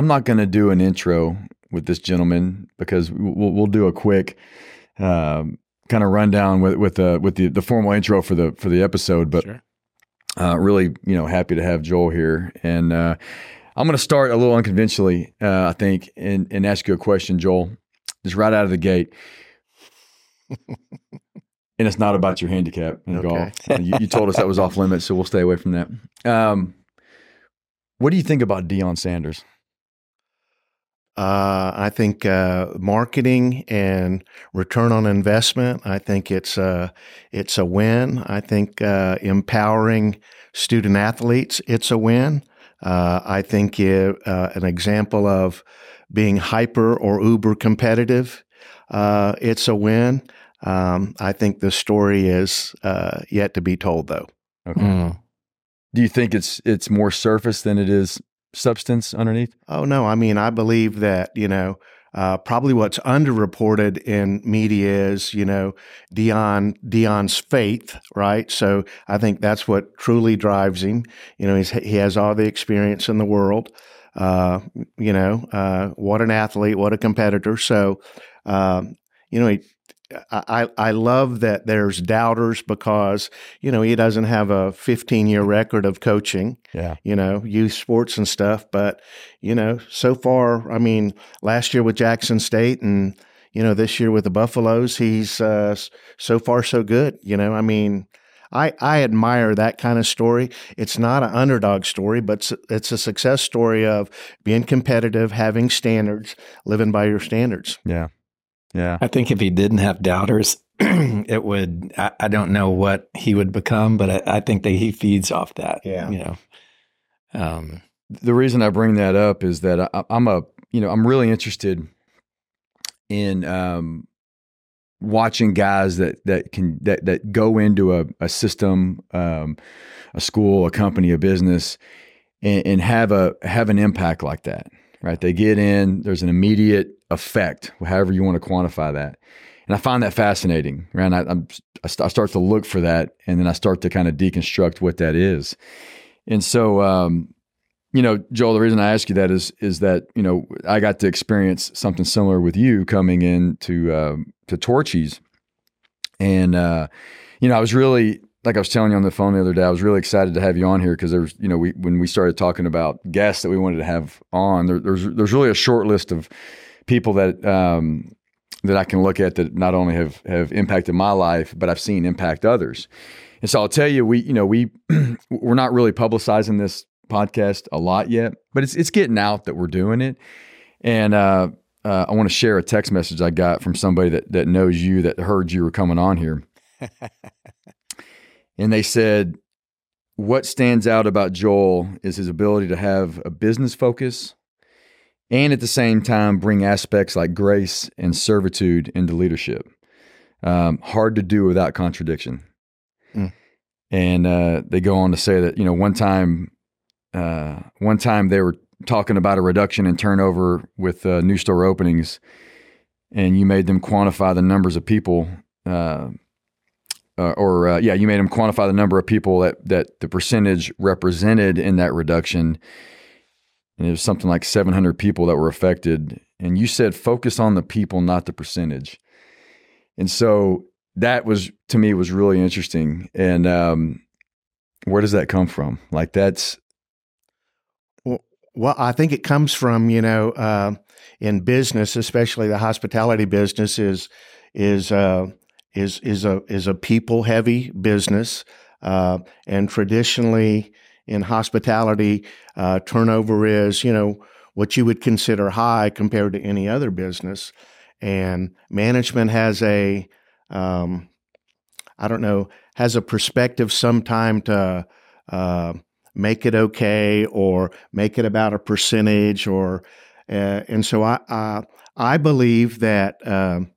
I'm not going to do an intro with this gentleman because we'll, we'll do a quick um, kind of rundown with with the with the, the formal intro for the for the episode. But sure. uh, really, you know, happy to have Joel here, and uh, I'm going to start a little unconventionally, uh, I think, and and ask you a question, Joel, just right out of the gate. and it's not about your handicap in okay. golf. You, you, told us that was off limits, so we'll stay away from that. Um, what do you think about Deion Sanders? Uh, I think uh, marketing and return on investment. I think it's a it's a win. I think uh, empowering student athletes. It's a win. Uh, I think it, uh, an example of being hyper or uber competitive. Uh, it's a win. Um, I think the story is yet to be told, though. Okay. Mm. Do you think it's it's more surface than it is substance underneath? Oh no, I mean I believe that you know uh, probably what's underreported in media is you know Deion Deion's faith, right? So I think that's what truly drives him. You know, he has all the experience in the world. Uh, you know, uh, what an athlete, what a competitor. So, um, you know, he I, I love that there's doubters because, you know, he doesn't have a 15 year record of coaching, yeah. you know, youth sports and stuff. But, you know, so far, I mean, last year with Jackson State and, you know, this year with the Buffaloes, he's uh, so far so good. You know, I mean, I, I admire that kind of story. It's not an underdog story, but it's, it's a success story of being competitive, having standards, living by your standards. Yeah. Yeah. I think if he didn't have doubters, it would, I, I, don't know what he would become, but I, I, think that he feeds off that. Yeah. You know, um, the reason I bring that up is that I, am a, you know, I'm really interested in, um, watching guys that, that can, that, that go into a, a system, um, a school, a company, a business and, and have a, have an impact like that right? They get in, there's an immediate effect, however you want to quantify that. And I find that fascinating, right? I, I'm, I start to look for that and then I start to kind of deconstruct what that is. And so, um, you know, Joel, the reason I ask you that is is that you know I got to experience something similar with you coming into um, to Torchy's, and uh, you know I was really like I was telling you on the phone the other day, I was really excited to have you on here because there's, you know, we when we started talking about guests that we wanted to have on, there, there's there's really a short list of people that um, that I can look at that not only have have impacted my life, but I've seen impact others. And so I'll tell you, we, you know, we we're not really publicizing this podcast a lot yet, but it's it's getting out that we're doing it. And uh, uh, I want to share a text message I got from somebody that that knows you that heard you were coming on here. and they said what stands out about Joel is his ability to have a business focus and at the same time bring aspects like grace and servitude into leadership. Um, hard to do without contradiction. Mm. And uh, they go on to say that you know one time, uh, one time they were talking about a reduction in turnover with uh, new store openings, and you made them quantify the numbers of people uh, or uh, yeah, you made them quantify the number of people that that the percentage represented in that reduction, and it was something like 700 people that were affected. And you said focus on the people, not the percentage. And so that was to me was really interesting. And um, where does that come from? Like that's well, well I think it comes from you know uh, in business, especially the hospitality business, is is uh, is is a is a people heavy business, uh, and traditionally in hospitality, uh, turnover is you know what you would consider high compared to any other business, and management has a um, I don't know has a perspective sometime to uh, make it okay or make it about a percentage or uh, and so I, I I believe that um,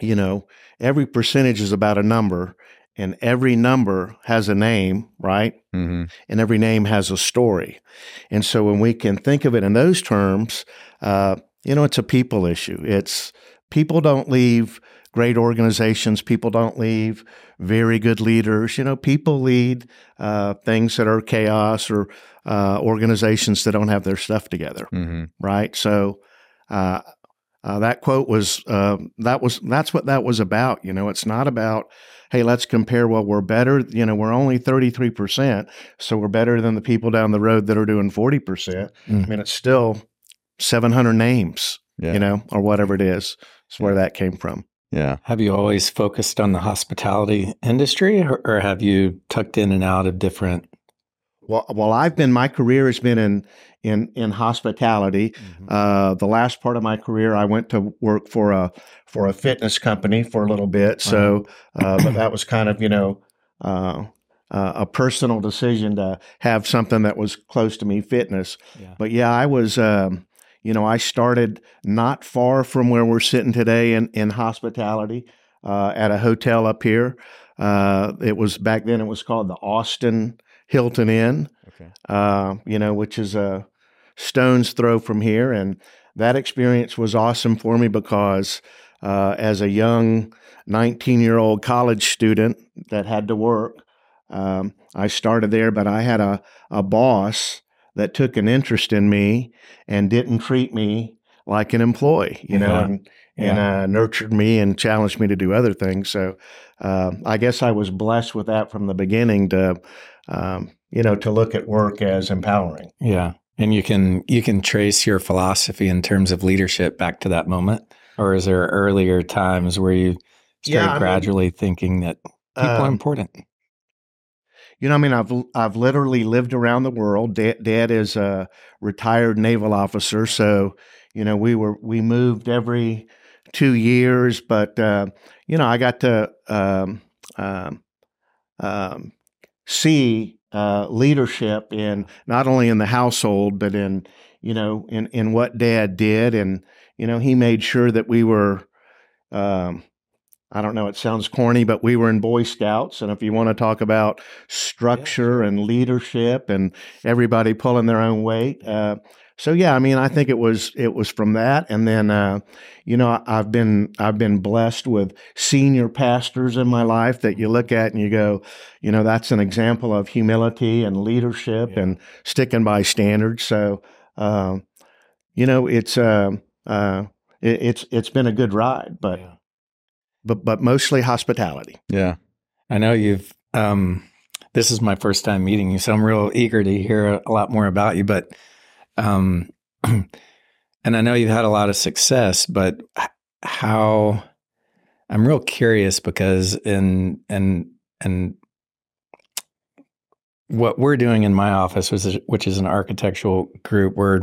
you know every percentage is about a number and every number has a name, right? Mm-hmm. And every name has a story. And so when we can think of it in those terms, uh, you know, it's a people issue. It's people don't leave great organizations, people don't leave. Very good leaders, you know, people lead uh, things that are chaos or uh, organizations that don't have their stuff together, Mm-hmm. right? So uh, that quote was uh, that was that's what that was about. You know, it's not about hey, let's compare. Well, we're better. You know, we're only thirty three percent, so we're better than the people down the road that are doing forty percent. Mm. I mean, it's still seven hundred names, Yeah. you know, or whatever it is. It's where that came from. Yeah. Have you always focused on the hospitality industry or, or have you tucked in and out of different? Well, well, I've been my career has been in in in hospitality. Uh, the last part of my career, I went to work for a for a fitness company for a little bit. So, uh, but that was kind of you know uh, uh, a personal decision to have something that was close to me, fitness. Yeah. But yeah, I was. Um, you know, I started not far from where we're sitting today in in hospitality uh, at a hotel up here. Uh, it was back then. It was called the Austin Hilton Inn Okay. uh, you know, which is a stone's throw from here. And that experience was awesome for me because uh, as a young 19 year old college student that had to work, um, I started there, but I had a, a boss that took an interest in me and didn't treat me like an employee, you know, Yeah. and, and uh, nurtured me and challenged me to do other things. So uh, I guess I was blessed with that from the beginning to, um, you know, to look at work as empowering. Yeah. And you can you can trace your philosophy in terms of leadership back to that moment, or is there earlier times where you Yeah, start I mean, gradually thinking that people are Um, important? You know, I mean, I've I've literally lived around the world. Dad, Dad is a retired naval officer, so you know we were we moved every two years. But uh, you know, I got to um, um, um, see uh, leadership in not only in the household, but in you know in in what Dad did, and you know he made sure that we were. Um, I don't know, it sounds corny, but we were in Boy Scouts. And if you want to talk about structure and leadership and everybody pulling their own weight. Uh, so yeah, I mean, I think it was it was from that, and then uh, you know I've been I've been blessed with senior pastors in my life that you look at and you go, you know, that's an example of humility and leadership Yeah. and sticking by standards. So um, you know, it's uh, uh, it, it's it's been a good ride, but Yeah. but but mostly hospitality. Yeah. I know you've. Um, this is my first time meeting you, so I'm real eager to hear a lot more about you. But, um, and I know you've had a lot of success, but how? I'm real curious because in and and what we're doing in my office, is, which is an architectural group, we're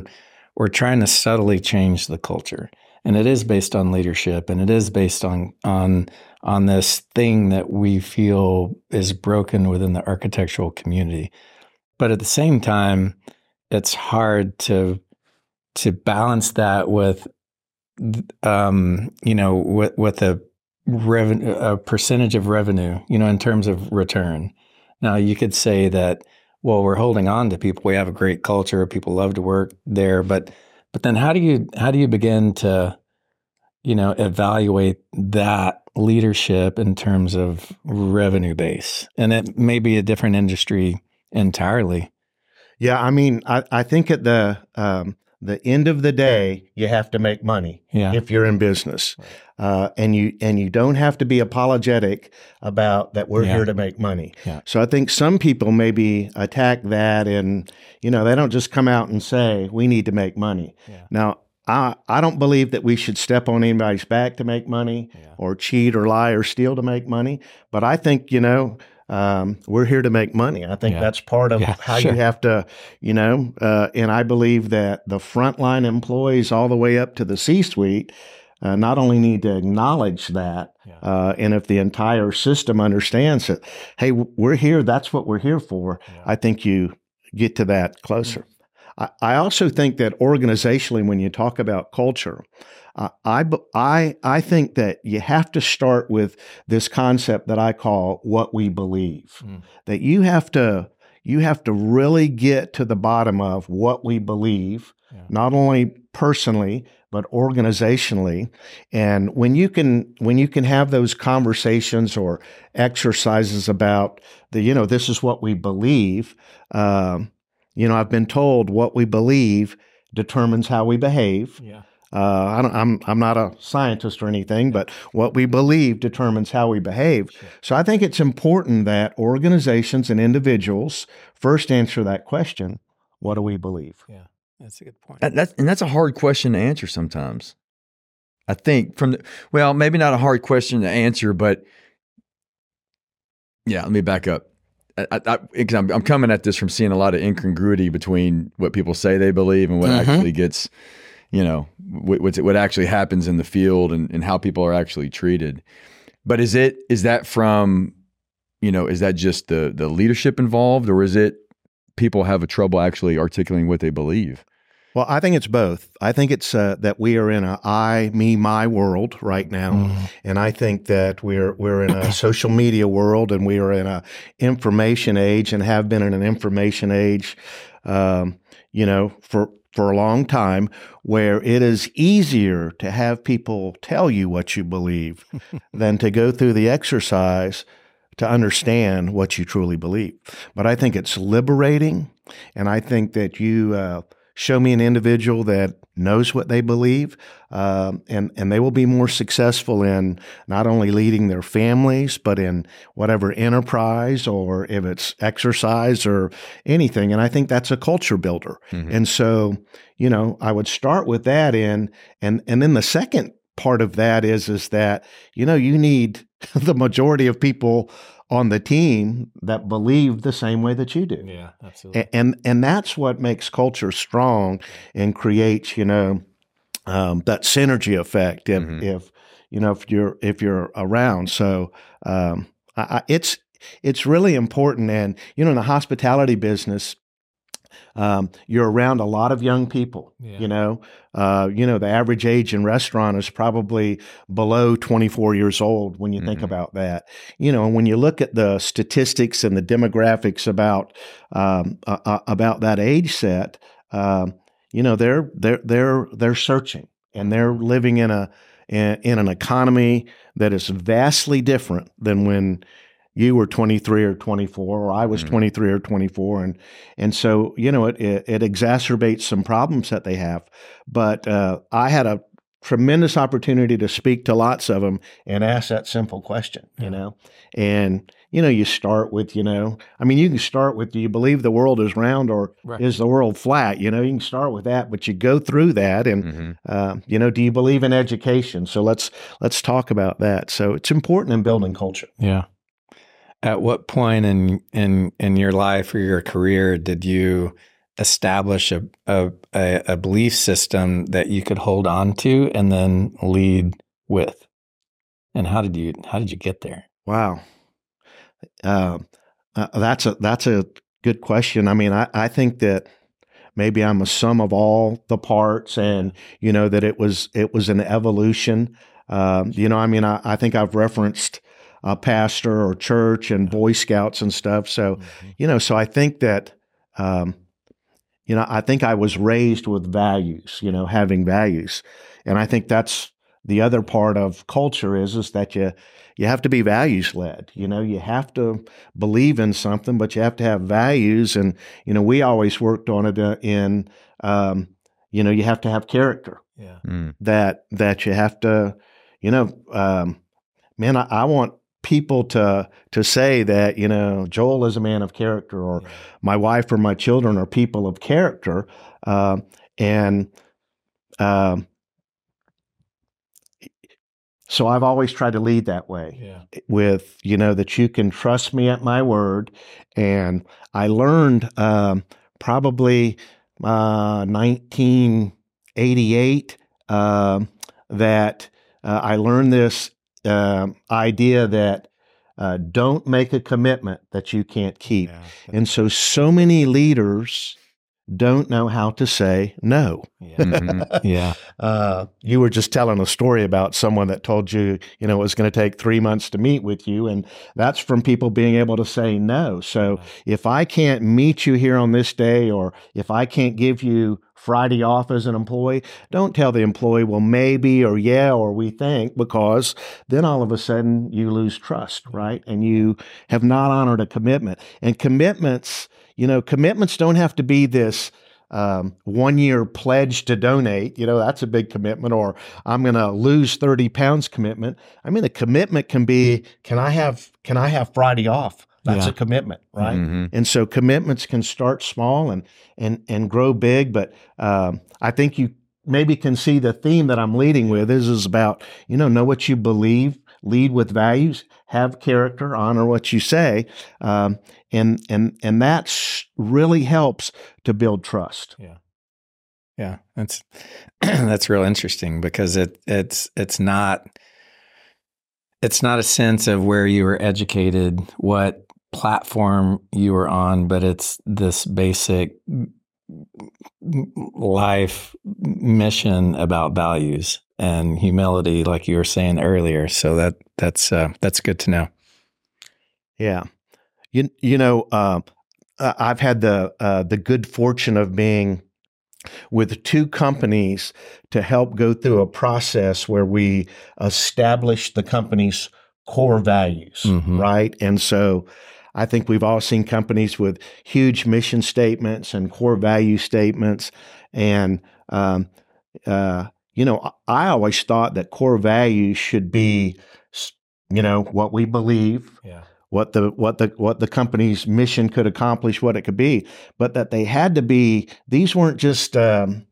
we're trying to subtly change the culture, and it is based on leadership, and it is based on on on this thing that we feel is broken within the architectural community. But at the same time, it's hard to to balance that with um, you know with with a revenue a percentage of revenue, you know, in terms of return. Now you could say that well, we're holding on to people. We have a great culture. People love to work there, but but then how do you how do you begin to you know evaluate that leadership in terms of revenue base? And it may be a different industry entirely. Yeah, I mean, I, I think at the um, the end of the day, you have to make money Yeah. if you're in business, uh, and you and you don't have to be apologetic about that. We're Yeah. here to make money. Yeah. So I think some people maybe attack that, and you know, they don't just come out and say we need to make money. Now, I I don't believe that we should step on anybody's back to make money. Yeah. or cheat or lie or steal to make money. But I think, you know, um, we're here to make money. I think Yeah. that's part of Yeah, how sure. you have to, you know, uh, and I believe that the frontline employees all the way up to the C suite uh, not only need to acknowledge that, Yeah. uh, and if the entire system understands it, hey, we're here, that's what we're here for. I think you get to that closer. I, I also think that organizationally, when you talk about culture, uh, I, I, I think that you have to start with this concept that I call what we believe. Mm. That you have to you have to really get to the bottom of what we believe, Yeah. not only personally but organizationally and when you can when you can have those conversations or exercises about the you know this is what we believe um, you know i've been told what we believe determines how we behave Yeah. uh, I don't, I'm I'm not a scientist or anything, but what we believe determines how we behave. So I think it's important that organizations and individuals first answer that question: What do we believe? Yeah. That's a good point. That, that's and that's a hard question to answer sometimes. I think from the well, maybe not a hard question to answer, but yeah, let me back up. I, I, I'm, I'm coming at this from seeing a lot of incongruity between what people say they believe and what Mhm. actually gets, you know, what, what's what actually happens in the field and, and how people are actually treated. But is it is that from, you know, is that just the the leadership involved, or is it people have a trouble actually articulating what they believe? Well, I think it's both. I think it's uh, that we are in a I, me, my world right now, Mhm. and I think that we're we're in a social media world, and we are in a information age, and have been in an information age, um, you know, for for a long time, where it is easier to have people tell you what you believe than to go through the exercise to understand what you truly believe. But I think it's liberating, and I think that you uh, show me an individual that knows what they believe, um, and and they will be more successful in not only leading their families, but in whatever enterprise or if it's exercise or anything. And I think that's a culture builder. Mhm. And so, you know, I would start with that in, and and then the second part of that is is that you know you need the majority of people on the team that believe the same way that you do. Yeah, absolutely. And and that's what makes culture strong and creates you know um, that synergy effect if Mhm. if you know if you're if you're around so um, I, I, it's it's really important and you know in the hospitality business um, you're around a lot of young people Yeah. you know uh, you know the average age in restaurant is probably below 24 years old when you think Mhm. about that you know and when you look at the statistics and the demographics about um, uh, uh, about that age set um, you know they're they're they're they're searching and they're living in a in, in an economy that is vastly different than when you were 23 or 24 or I was Mhm. 23 or 24 and and so you know it it, it exacerbates some problems that they have but uh, I had a tremendous opportunity to speak to lots of them and ask that simple question you know and you know you start with you know I mean you can start with do you believe the world is round or Right. is the world flat you know you can start with that but you go through that and Mhm. uh, you know do you believe in education so let's let's talk about that so it's important in building culture Yeah. At what point in in in your life or your career did you establish a a, a, belief system that you could hold on to and then lead with? And how did you how did you get there? Wow, uh, uh, that's a that's a good question. I mean, I, I think that maybe I'm a sum of all the parts, and you know that it was it was an evolution. Um, you know, I mean, I, I think I've referenced a pastor or church and Boy Scouts and stuff. So you know, so I think that. Um, you know, I think I was raised with values, you know, having values. And I think that's the other part of culture is is that you you have to be values led. You know, you have to believe in something, but you have to have values. And you know, we always worked on it uh, in, um, you know, you have to have character. Yeah. Mm. That that you have to, you know, um, man, I, I want people to to say that you know Joel is a man of character, or Yeah. my wife or my children are people of character, um, and um, so I've always tried to lead that way Yeah. with you know that you can trust me at my word and i learned um, probably uh, 1988 um, that uh, i learned this um idea that uh, don't make a commitment that you can't keep Yeah. and so so many leaders don't know how to say no. Yeah. Mhm. yeah. Uh, you were just telling a story about someone that told you, you know, it was going to take three months to meet with you. And that's from people being able to say no. So if I can't meet you here on this day, or if I can't give you Friday off as an employee, don't tell the employee, well, maybe, or yeah, or we think, because then all of a sudden you lose trust, right? And you have not honored a commitment. And commitments, you know, commitments don't have to be this um, one year pledge to donate. You know, that's a big commitment, or I'm going to lose 30 pounds commitment. I mean, a commitment can be, can I have, can I have Friday off? That's Yeah. a commitment, right? Mhm. And so commitments can start small and and and grow big. But um, I think you maybe can see the theme that I'm leading with is is about you know know what you believe, lead with values, have character, honor what you say, um, and and and that really helps to build trust. Yeah, yeah, that's that's real interesting because it it's it's not it's not a sense of where you were educated, what platform you were on, but it's this basic life mission about values and humility, like you were saying earlier. So that that's uh, that's good to know. Yeah, you you know uh, uh, I've had the uh, the good fortune of being with two companies to help go through a process where we establish the company's core values, Mhm. right? And so I think we've all seen companies with huge mission statements and core value statements. And, um, uh, you know, I always thought that core values should be, you know, what we believe, Yeah. What the what the what the company's mission could accomplish, what it could be, but that they had to be. These weren't just um,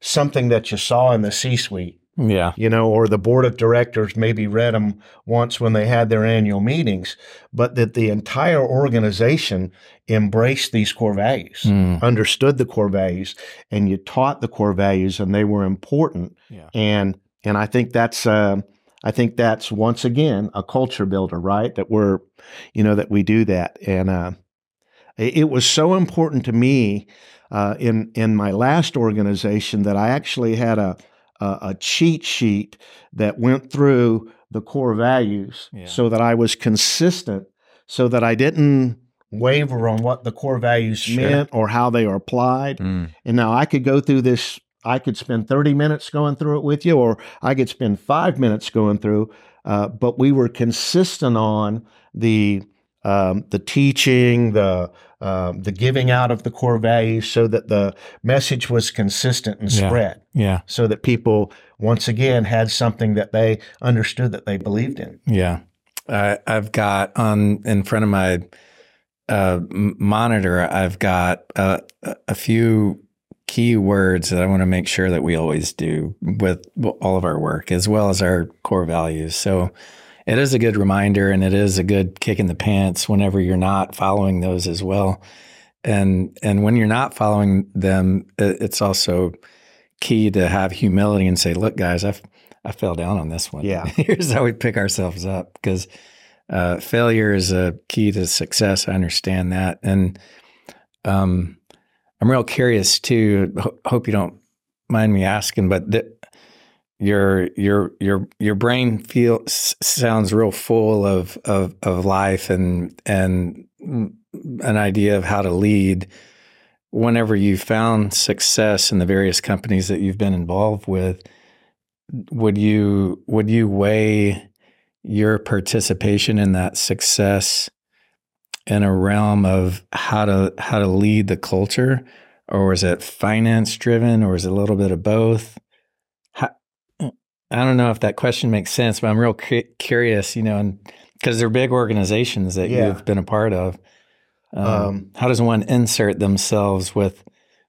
something that you saw in the C-suite, Yeah. you know, or the board of directors maybe read them once when they had their annual meetings, but that the entire organization embraced these core values, Mm. understood the core values, and you taught the core values, and they were important. Yeah. And and I think that's. um I think that's once again a culture builder, right? That we're, you know, that we do that, and uh, it, was so important to me uh, in in my last organization that I actually had a a, a cheat sheet that went through the core values, Yeah. so that I was consistent, so that I didn't waver on what the core values Sure. meant or how they are applied. Mm. And now I could go through this. I could spend 30 minutes going through it with you, or I could spend five minutes going through. Uh, but we were consistent on the um, the teaching, the um, the giving out of the core values, so that the message was consistent and Yeah. spread, Yeah. so that people once again had something that they understood that they believed in. Yeah, I I've got on in front of my uh, monitor. I've got uh, a a few key words that I want to make sure that we always do with all of our work, as well as our core values. So it is a good reminder, and it is a good kick in the pants whenever you're not following those as well. And and when you're not following them, it's also key to have humility and say, "Look, guys, I've I fell down on this one. Yeah. here's how we pick ourselves up because uh, failure is a key to success. I understand that, and um, I'm real curious too. Ho- hope you don't mind me asking, but th- your your your your brain feel s- sounds real full of of of life and and mm, an idea of how to lead. Whenever you found success in the various companies that you've been involved with, would you would you weigh your participation in that success in a realm of how to how to lead the culture or is it finance driven or is it a little bit of both? How, i don't know if that question makes sense but i'm real cu- curious you know and because they're big organizations that Yeah. you've been a part of. Um, Um, how does one insert themselves with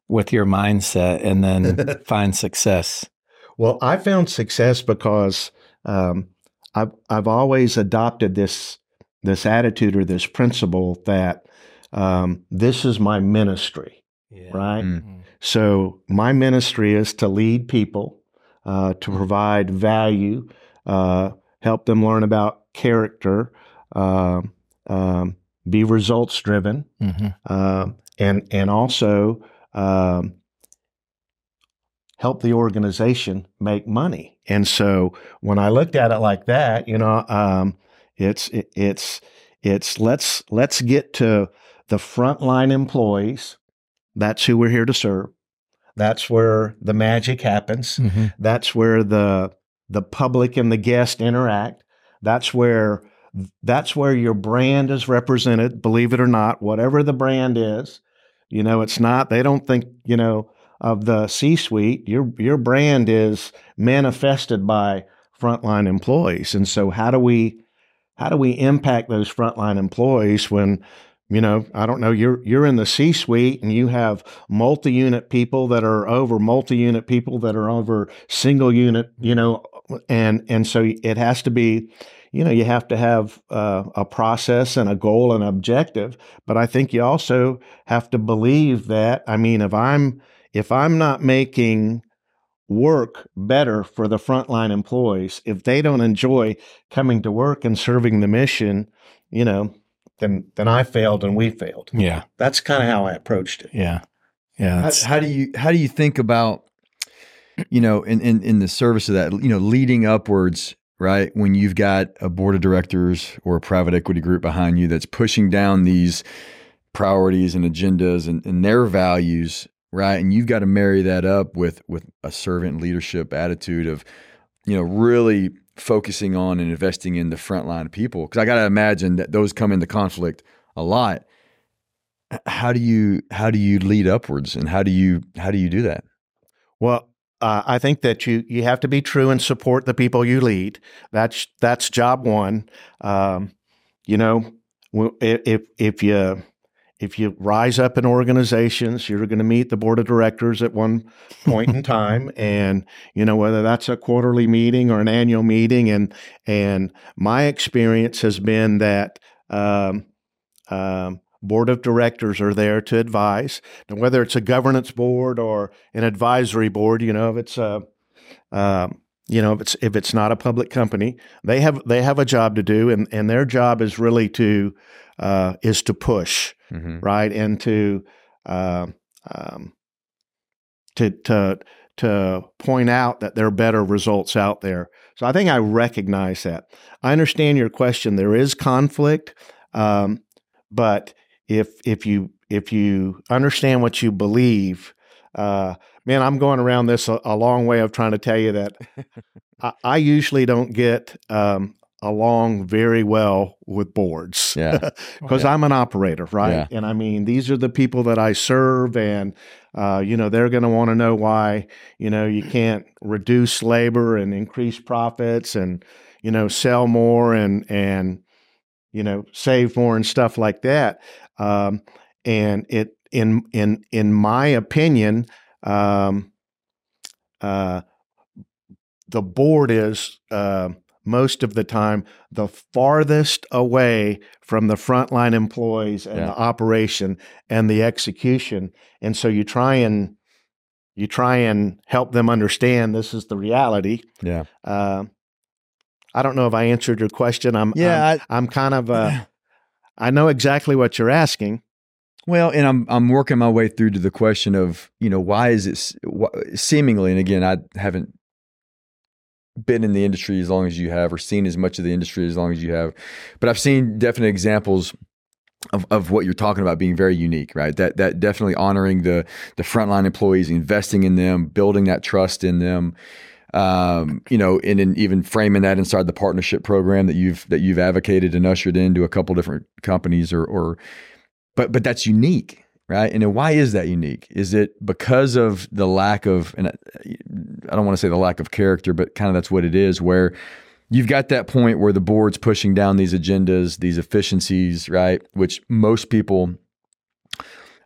with your mindset and then find success? Well, I found success because um, I've I've always adopted this this attitude or this principle that um, this is my ministry, yeah. right? Mm. So my ministry is to lead people, uh, to provide value, uh, help them learn about character, um um, be results driven, Mhm. um, and and also um, help the organization make money. And so when I looked at it like that, you know, um, it's it, it's it's let's let's get to the frontline employees. That's who we're here to serve. That's where the magic happens. Mm-hmm. That's where the the public and the guest interact. That's where that's where your brand is represented, believe it or not, whatever the brand is. You know, it's not they don't think, you know, of the C-suite. Your your brand is manifested by frontline employees. And so how do we how do we impact those frontline employees when you know i don't know you're you're in the c suite and you have multi-unit people that are over multi-unit people that are over single unit you know and and so it has to be you know you have to have uh, a process and a goal and objective but i think you also have to believe that i mean if i'm if i'm not making work better for the frontline employees if they don't enjoy coming to work and serving the mission you know then then i failed and we failed Yeah. that's kind of how i approached it Yeah. Yeah. How, how do you how do you think about you know in, in in the service of that you know leading upwards right when you've got a board of directors or a private equity group behind you that's pushing down these priorities and agendas and, and their values right and you've got to marry that up with with a servant leadership attitude of you know really focusing on and investing in the frontline people because i got to imagine that those come into conflict a lot how do you how do you lead upwards and how do you how do you do that Well, uh, I think that you you have to be true and support the people you lead. That's that's job one. Um, you know, w- i- if if you if you rise up in organizations, you're going to meet the board of directors at one point in time, and you know whether that's a quarterly meeting or an annual meeting. And and my experience has been that. Um, um, board of directors are there to advise. And whether it's a governance board or an advisory board, you know, if it's a, um, you know, if it's if it's not a public company, they have they have a job to do, and and their job is really to uh, is to push mm-hmm. right and to uh, um, to to to point out that there are better results out there. So I think I recognize that. I understand your question. There is conflict, um, but if if you if you understand what you believe, uh, man, I'm going around this a, a, long way of trying to tell you that I, I, usually don't get um, along very well with boards. Yeah, because yeah. I'm an operator, right? Yeah. And I mean, these are the people that I serve, and uh, you know, they're going to want to know why you know you can't reduce labor and increase profits, and you know, sell more and and you know save more and stuff like that. Um, and it in in in my opinion, um, uh, the board is uh, most of the time the farthest away from the frontline employees and Yeah. the operation and the execution, and so you try and you try and help them understand this is the reality. yeah, Uh, I don't know if I answered your question. I'm yeah. I'm, I'm kind of uh, I know exactly what you're asking. Well, and I'm I'm working my way through to the question of you know why is it wh- seemingly, and again, I haven't been in the industry as long as you have, or seen as much of the industry as long as you have, but I've seen definite examples of, of what you're talking about being very unique, right? That that definitely honoring the the frontline employees, investing in them, building that trust in them. Um, you know, and then even framing that inside the partnership program that you've that you've advocated and ushered into a couple different companies or or but but that's unique right? And then why is that unique? Is it because of the lack of and i don't want to say the lack of character but kind of that's what it is where you've got that point where the board's pushing down these agendas these efficiencies right? Which most people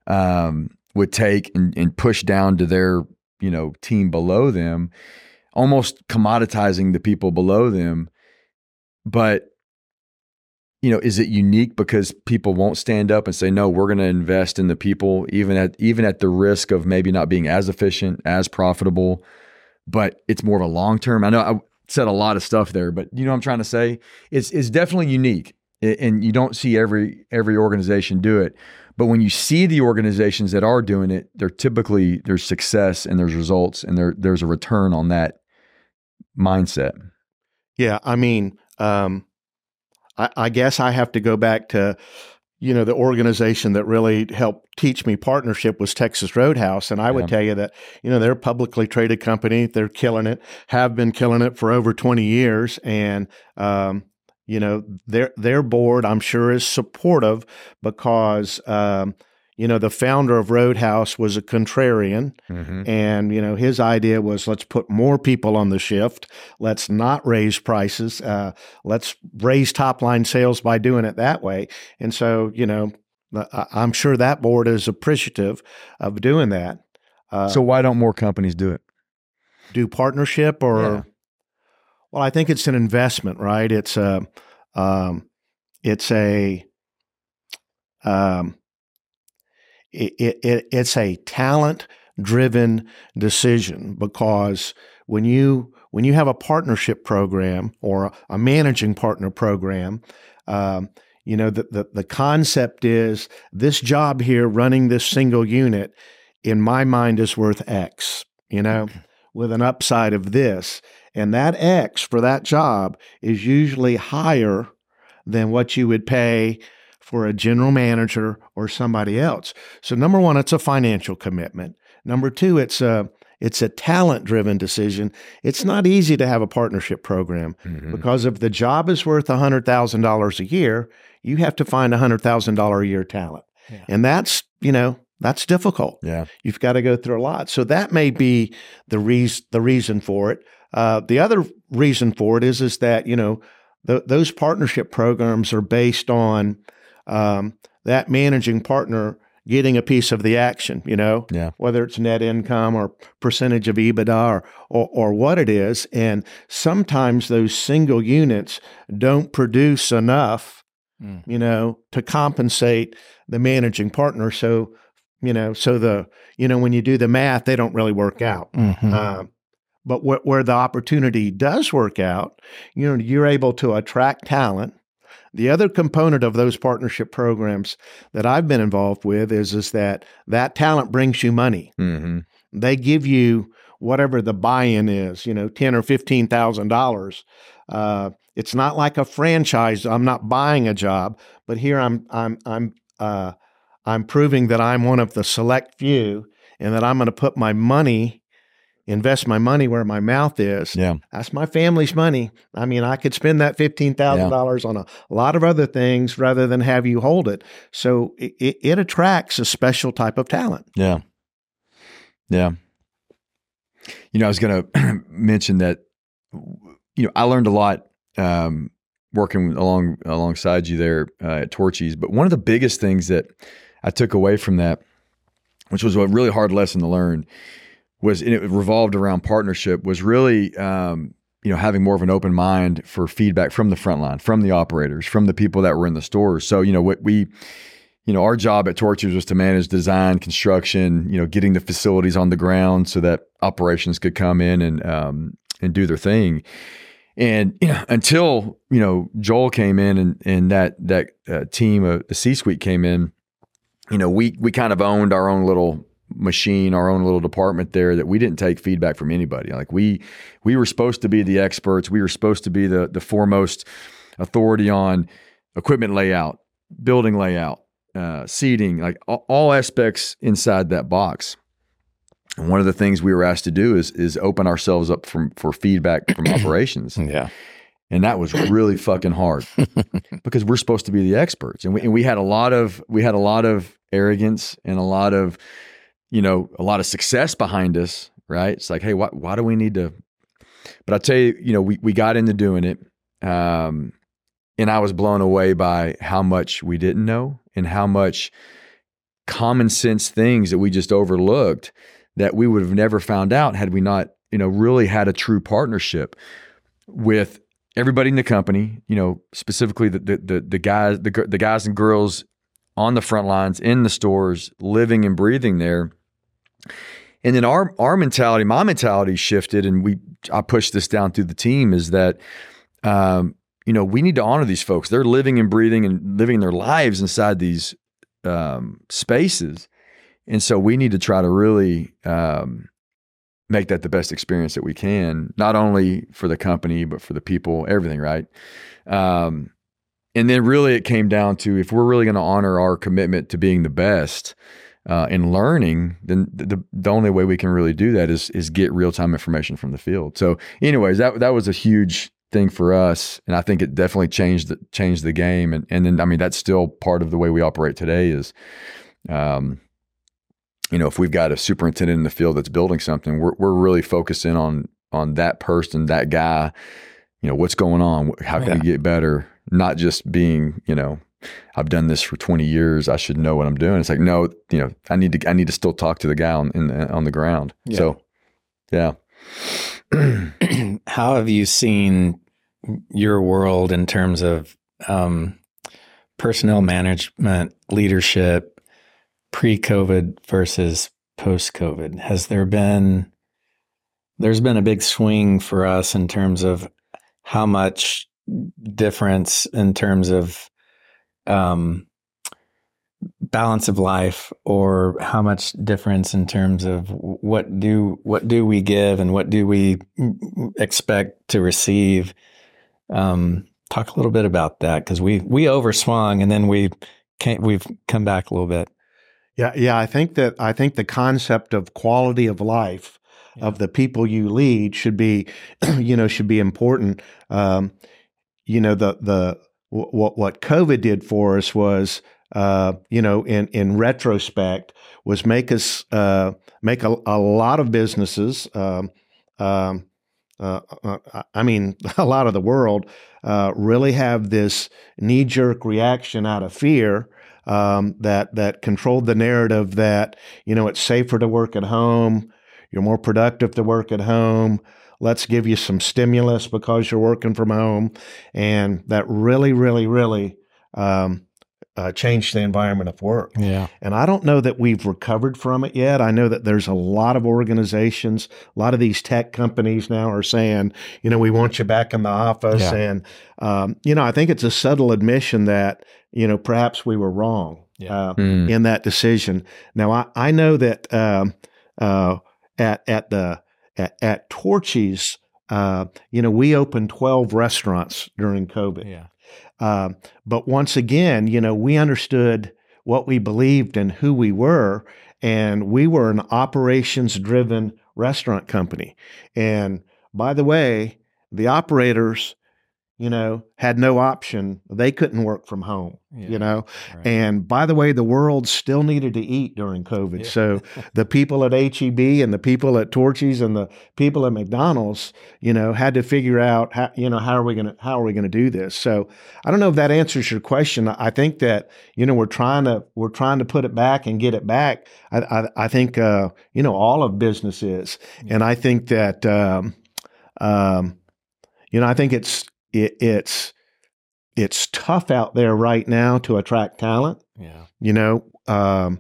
um, would take and, and push down to their you know team below them almost commoditizing the people below them. But you know, is it unique because people won't stand up and say, no, we're going to invest in the people, even at even at the risk of maybe not being as efficient, as profitable, but it's more of a long term. I know I said a lot of stuff there, but you know what I'm trying to say? It's it's definitely unique. And you don't see every every organization do it. But when you see the organizations that are doing it, they're typically there's success and there's results and there there's a return on that mindset. Yeah, I mean, um, I, I guess I have to go back to you know the organization that really helped teach me partnership was Texas Roadhouse, and I would tell you that you know they're a publicly traded company. They're killing it, have been killing it for over twenty years, and um, you know their their board I'm sure is supportive because um, you know the founder of Roadhouse was a contrarian, and you know his idea was let's put more people on the shift. Let's not raise prices. Uh, let's raise top line sales by doing it that way. And so you know I- i'm sure that board is appreciative of doing that. Uh, So why don't more companies do it? do partnership or Yeah. well i think it's an investment right? It's a um, it's a um, it, it, it it's a talent driven decision because when you when you have a partnership program or a, a managing partner program um, you know the, the the concept is this job here running this single unit in my mind is worth x you know with an upside of this. And that x for that job is usually higher than what you would pay for a general manager or somebody else. So number one, it's a financial commitment. Number two, it's a it's a talent driven decision. It's not easy to have a partnership program Mm-hmm. because if the job is worth hundred thousand dollars a year, you have to find a hundred thousand dollar a year talent, Yeah. and that's you know that's difficult. Yeah. You've got to go through a lot. So that may be the reason the reason for it. Uh, the other reason for it is is that you know th- those partnership programs are based on um, that managing partner getting a piece of the action. You know, Yeah. whether it's net income or percentage of EBITDA or, or or what it is, and sometimes those single units don't produce enough Mm. you know, to compensate the managing partner. So, you know, so the, you know, when you do the math, they don't really work out. Mhm. Um, but wh- where the opportunity does work out, you know, you're able to attract talent. The other component of those partnership programs that I've been involved with is is that that talent brings you money. Mm-hmm. They give you whatever the buy-in is, you know, ten or fifteen thousand dollars. Uh, it's not like a franchise. I'm not buying a job, but here I'm I'm I'm uh, I'm proving that I'm one of the select few, and that I'm going to put my money, invest my money where my mouth is. Yeah. That's my family's money. I mean, I could spend that fifteen thousand dollars on a lot of other things rather than have you hold it. So it, it, it attracts a special type of talent. Yeah. Yeah. You know, I was going to mention that, you know, I learned a lot um, working along alongside you there uh, at Torchy's. But one of the biggest things that I took away from that, which was a really hard lesson to learn, was and it revolved around partnership. Was really um, you know having more of an open mind for feedback from the front line, from the operators, from the people that were in the stores. So you know what we you know, our job at Torchy's was to manage design, construction, you know, getting the facilities on the ground so that operations could come in and um, and do their thing. And you know, until you know Joel came in and and that that uh, team, uh, the C suite came in, you know, we we kind of owned our own little machine, our own little department there that we didn't take feedback from anybody. Like we we were supposed to be the experts. We were supposed to be the the foremost authority on equipment layout, building layout, uh, seating, like all, all aspects inside that box. And one of the things we were asked to do is is open ourselves up from for feedback from operations, Yeah. and that was really fucking hard because we're supposed to be the experts, and we and we had a lot of we had a lot of arrogance and a lot of you know a lot of success behind us, right? It's like, hey, why why do we need to? But I tell you, you know, we we got into doing it, um, and I was blown away by how much we didn't know and how much common sense things that we just overlooked that we would have never found out had we not, you know, really had a true partnership with everybody in the company. You know, specifically the the the, the guys the the guys and girls on the front lines in the stores, living and breathing there. And then our our mentality, my mentality shifted, and we I pushed this down through the team is that um, you know, we need to honor these folks. They're living and breathing and living their lives inside these um, spaces, and so we need to try to really um, make that the best experience that we can, not only for the company but for the people, everything, right? Um, and then really it came down to if we're really going to honor our commitment to being the best uh, in learning, then the, the only way we can really do that is is get real time information from the field. So, anyways, that that was a huge thing for us, and I think it definitely changed the changed the game. And and then I mean that's still part of the way we operate today is, um, you know, if we've got a superintendent in the field that's building something, we're we're really focusing on on that person, that guy. You know, what's going on? How can Yeah. we get better? Not just being, you know, I've done this for 20 years. I should know what I'm doing. It's like, no, you know, I need to, I need to still talk to the guy on, in the, on the ground. Yeah. So, yeah. How have you seen your world in terms of um, personnel management, leadership, pre-COVID versus post-COVID? Has there been there's been a big swing for us in terms of how much difference in terms of um, balance of life or how much difference in terms of what do what do we give and what do we expect to receive um, talk a little bit about that because we we overswung and then we can't we've come back a little bit Yeah, yeah. I think that I think the concept of quality of life of the people you lead should be, you know, should be important. Um, you know, the the what what COVID did for us was, uh, you know, in in retrospect, was make us uh, make a, a lot of businesses. Um, um, uh, uh, I mean, a lot of the world uh, really have this knee jerk reaction out of fear um, that that controlled the narrative that you know it's safer to work at home, you're more productive to work at home. Let's give you some stimulus because you're working from home, and that really, really, really um, uh, changed the environment of work. yeah And I don't know that we've recovered from it yet. I know that there's a lot of organizations, a lot of these tech companies now are saying, you know, we want you back in the office. Yeah. And, um, you know, I think it's a subtle admission that, you know, perhaps we were wrong Yeah. uh, Mm. in that decision. Now, I, I know that um, uh, at, at the at, at Torchy's, uh, you know, we opened 12 restaurants during COVID. yeah Um, but once again, you know, we understood what we believed and who we were, and we were an operations driven restaurant company. And by the way, the operators, you know, had no option. They couldn't work from home, Yeah. you know. Right. And by the way, the world still needed to eat during COVID. Yeah. So the people at HEB and the people at Torchy's and the people at McDonald's, you know, had to figure out how, you know, how are we going to, how are we going to do this? So I don't know if that answers your question. I think that, you know, we're trying to, we're trying to put it back and get it back. I, I, I think, uh, you know, all of business is. And I think that, um, um, you know, I think it's, it, it's, it's tough out there right now to attract talent. yeah You know, um,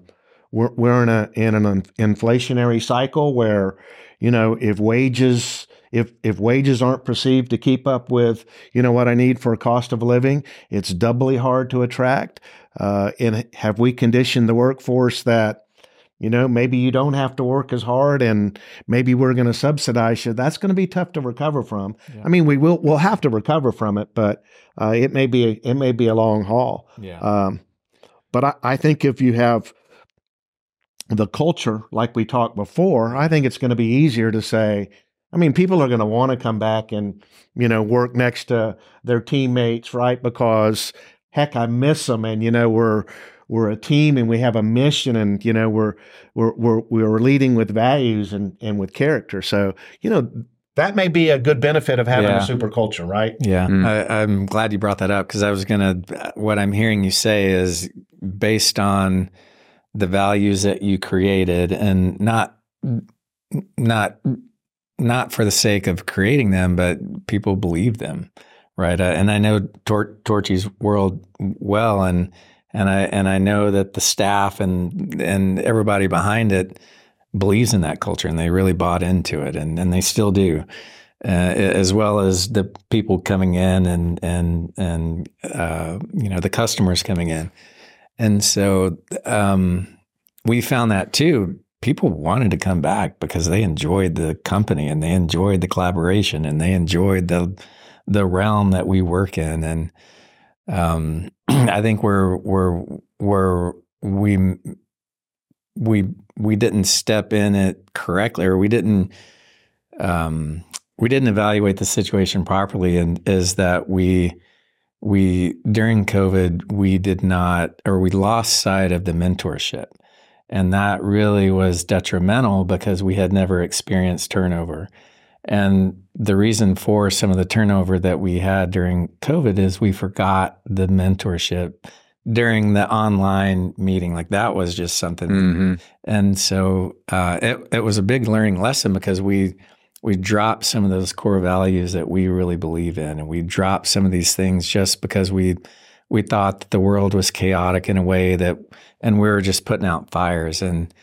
we're we're in a in an inflationary cycle where, you know, if wages if if wages aren't perceived to keep up with you know what I need for a cost of living, it's doubly hard to attract. Uh, and have we conditioned the workforce that you know maybe you don't have to work as hard and maybe we're going to subsidize you? That's going to be tough to recover from. Yeah. I mean, we will we'll have to recover from it, but uh, it may be a, it may be a long haul. yeah Um, but I, I think if you have the culture, like we talked before, I think it's going to be easier to say, I mean, people are going to want to come back and, you know, work next to their teammates, right? Because heck, I miss them. And, you know, we're, we're a team and we have a mission and, you know, we're, we're, we're, we're leading with values and, and with character. So, you know, that may be a good benefit of having Yeah. a super culture, right? Yeah, Mm. I, I'm glad you brought that up because I was gonna. What I'm hearing you say is based on the values that you created, and not not not for the sake of creating them, but people believe them, right? Uh, and I know Tor- Torchy's world well, and and I and I know that the staff and and everybody behind it believes in that culture, and they really bought into it, and and they still do uh, as well as the people coming in and and and uh, you know the customers coming in, and so um, we found that too. People wanted to come back because they enjoyed the company and they enjoyed the collaboration and they enjoyed the the realm that we work in. And um, I think we're we're we're we we we didn't step in it correctly or we didn't um, we didn't evaluate the situation properly and is that we we during covid we did not or we lost sight of the mentorship. And that really was detrimental because we had never experienced turnover and the reason for some of the turnover that we had during covid is we forgot the mentorship during the online meeting. Like that was just something Mm-hmm. and so uh, it, it was a big learning lesson because we we dropped some of those core values that we really believe in. And we dropped some of these things just because we we thought that the world was chaotic in a way that and we were just putting out fires. And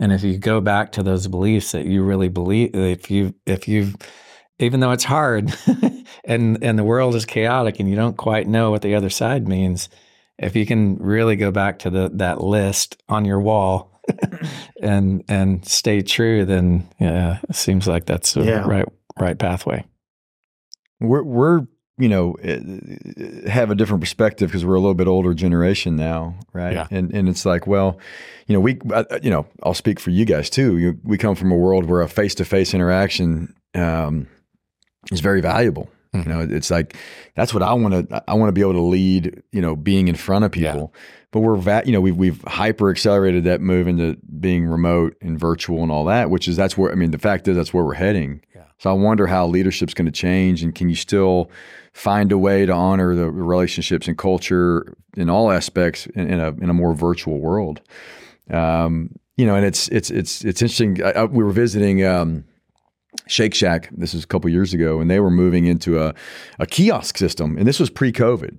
and if you go back to those beliefs that you really believe if you if you've even though it's hard and and the world is chaotic and you don't quite know what the other side means if you can really go back to the that list on your wall and and stay true, then yeah, it seems like that's the Yeah. right right pathway. We're we're you know eh, have a different perspective because we're a little bit older generation now, right? Yeah. And and it's like, well, you know, we you know, I'll speak for you guys too. You, we come from a world where a face to face interaction um, is very valuable. Mhm. You know, it's like that's what I want to. I want to be able to lead. You know, being in front of people. But we're va- you know we've we've hyper accelerated that move into being remote and virtual and all that, which is that's where I mean the fact is that's where we're heading. Yeah. So I wonder how leadership's going to change, and can you still find a way to honor the relationships and culture in all aspects in, in a in a more virtual world? Um, you know, and it's it's it's it's interesting. I, I, we were visiting. Um, Shake Shack. This was a couple years ago, and they were moving into a, a kiosk system, and this was pre-COVID.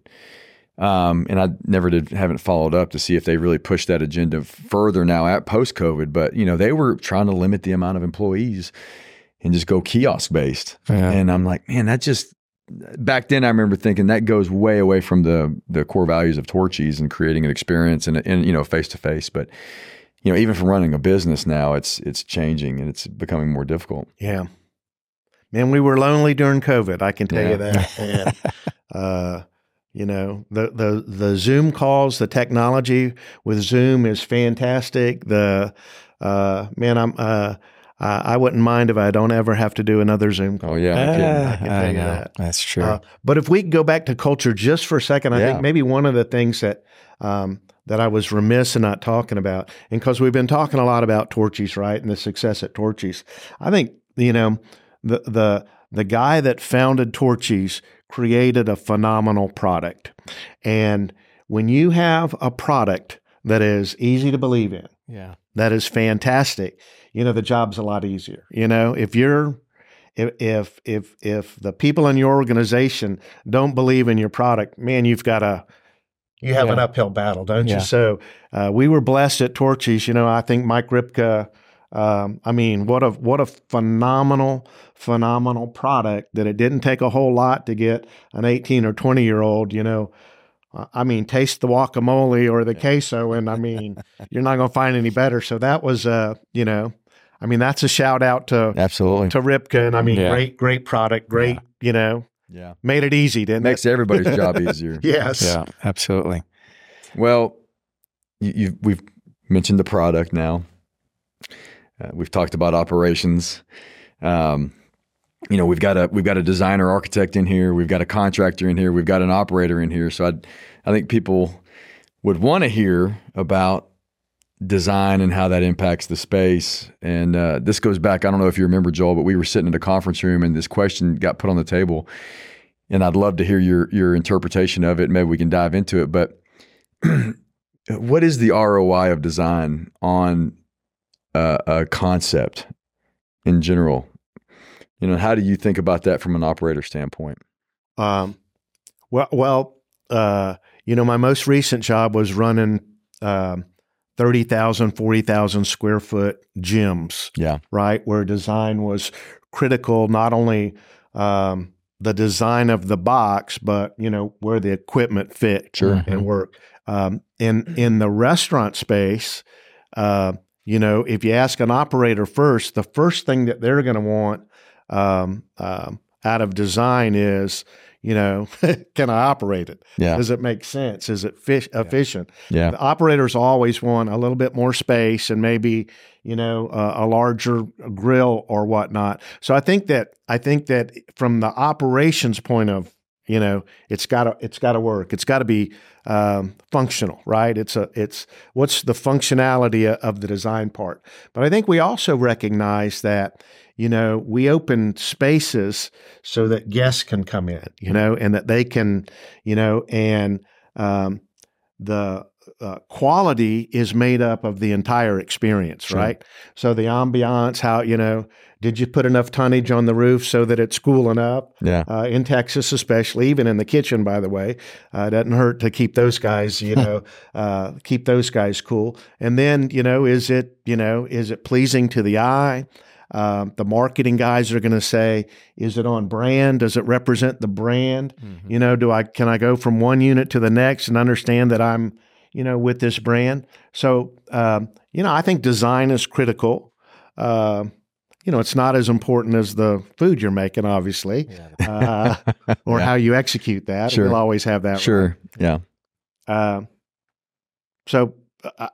Um, and I never did haven't followed up to see if they really pushed that agenda further now at post-COVID. But you know, they were trying to limit the amount of employees and just go kiosk based. Yeah. And I'm like, man, that just back then I remember thinking that goes way away from the the core values of Torchy's and creating an experience and, and you know face to face. But you know, even for running a business now, it's it's changing and it's becoming more difficult. Yeah. Man, we were lonely during COVID. I can tell Yeah. you that. And, uh, you know, the, the, the Zoom calls, the technology with Zoom is fantastic. The, uh, man, I'm, uh, I I wouldn't mind if I don't ever have to do another Zoom call. Oh yeah, no kidding. I can Ah, tell you know. that. That's true. Uh, but if we go back to culture just for a second, I Yeah. think maybe one of the things that um, that I was remiss in not talking about, and because we've been talking a lot about Torchy's, right, and the success at Torchy's, I think you know the the the guy that founded Torchy's created a phenomenal product, and when you have a product that is easy to believe in, yeah. that is fantastic. You know, the job's a lot easier. You know, if you're if if if the people in your organization don't believe in your product, man, you've got a you have an uphill battle, don't Yeah. you? So uh, we were blessed at Torchy's. You know, I think Mike Rypka. Um, I mean, what a what a phenomenal phenomenal product that it didn't take a whole lot to get an 18 or 20 year old. You know, uh, I mean, taste the guacamole or the queso, and I mean, you're not going to find any better. So that was, uh, you know, I mean, that's a shout out to Absolutely. to Rypka, and I mean, Yeah. great, great product, great, you know, Yeah. made it easy, didn't Makes everybody's job easier. Yes. Yeah, absolutely. Well, you, you've, we've mentioned the product now. Uh, we've talked about operations. Um, you know, we've got a we've got a designer architect in here. We've got a contractor in here. We've got an operator in here. So I, I think people would want to hear about design and how that impacts the space. And uh, this goes back. I don't know if you remember Joel, but we were sitting in a conference room and this question got put on the table. And I'd love to hear your your interpretation of it. Maybe we can dive into it. But what is the ROI of design on a, a concept in general? You know, how do you think about that from an operator standpoint? Um, well, well, uh, you know, my most recent job was running um, 30,000, 40,000 square foot gyms, Yeah. right? Where design was critical, not only um, the design of the box, but you know where the equipment fit Sure. and work. Um, in in the restaurant space, uh, you know, if you ask an operator first, the first thing that they're going to want um, um, out of design is, you know, can I operate it? Yeah. Does it make sense? Is it fish, efficient? Yeah. The operators always want a little bit more space and maybe you know uh, a larger grill or whatnot. So I think that I think that from the operations point of you know it's got to it's got to work. It's got to be um, functional, right? It's a it's what's the functionality of the design part. But I think we also recognize that you know we open spaces so that guests can come in, you know, and that they can you know and um, the uh, quality is made up of the entire experience, Sure. right? So the ambiance, how you know, did you put enough tonnage on the roof so that it's cooling up? Yeah. Uh, in Texas, especially, even in the kitchen, by the way, uh, it doesn't hurt to keep those guys, you know, uh, keep those guys cool. And then, you know, is it, you know, is it pleasing to the eye? Um, the marketing guys are going to say, "Is it on brand? Does it represent the brand? You know, do I can I go from one unit to the next and understand that I'm, you know, with this brand?" So, um, you know, I think design is critical. Uh, you know, it's not as important as the food you're making, obviously, uh, or Yeah. how you execute that. Sure. We'll always have that. Sure. Yeah. Uh, so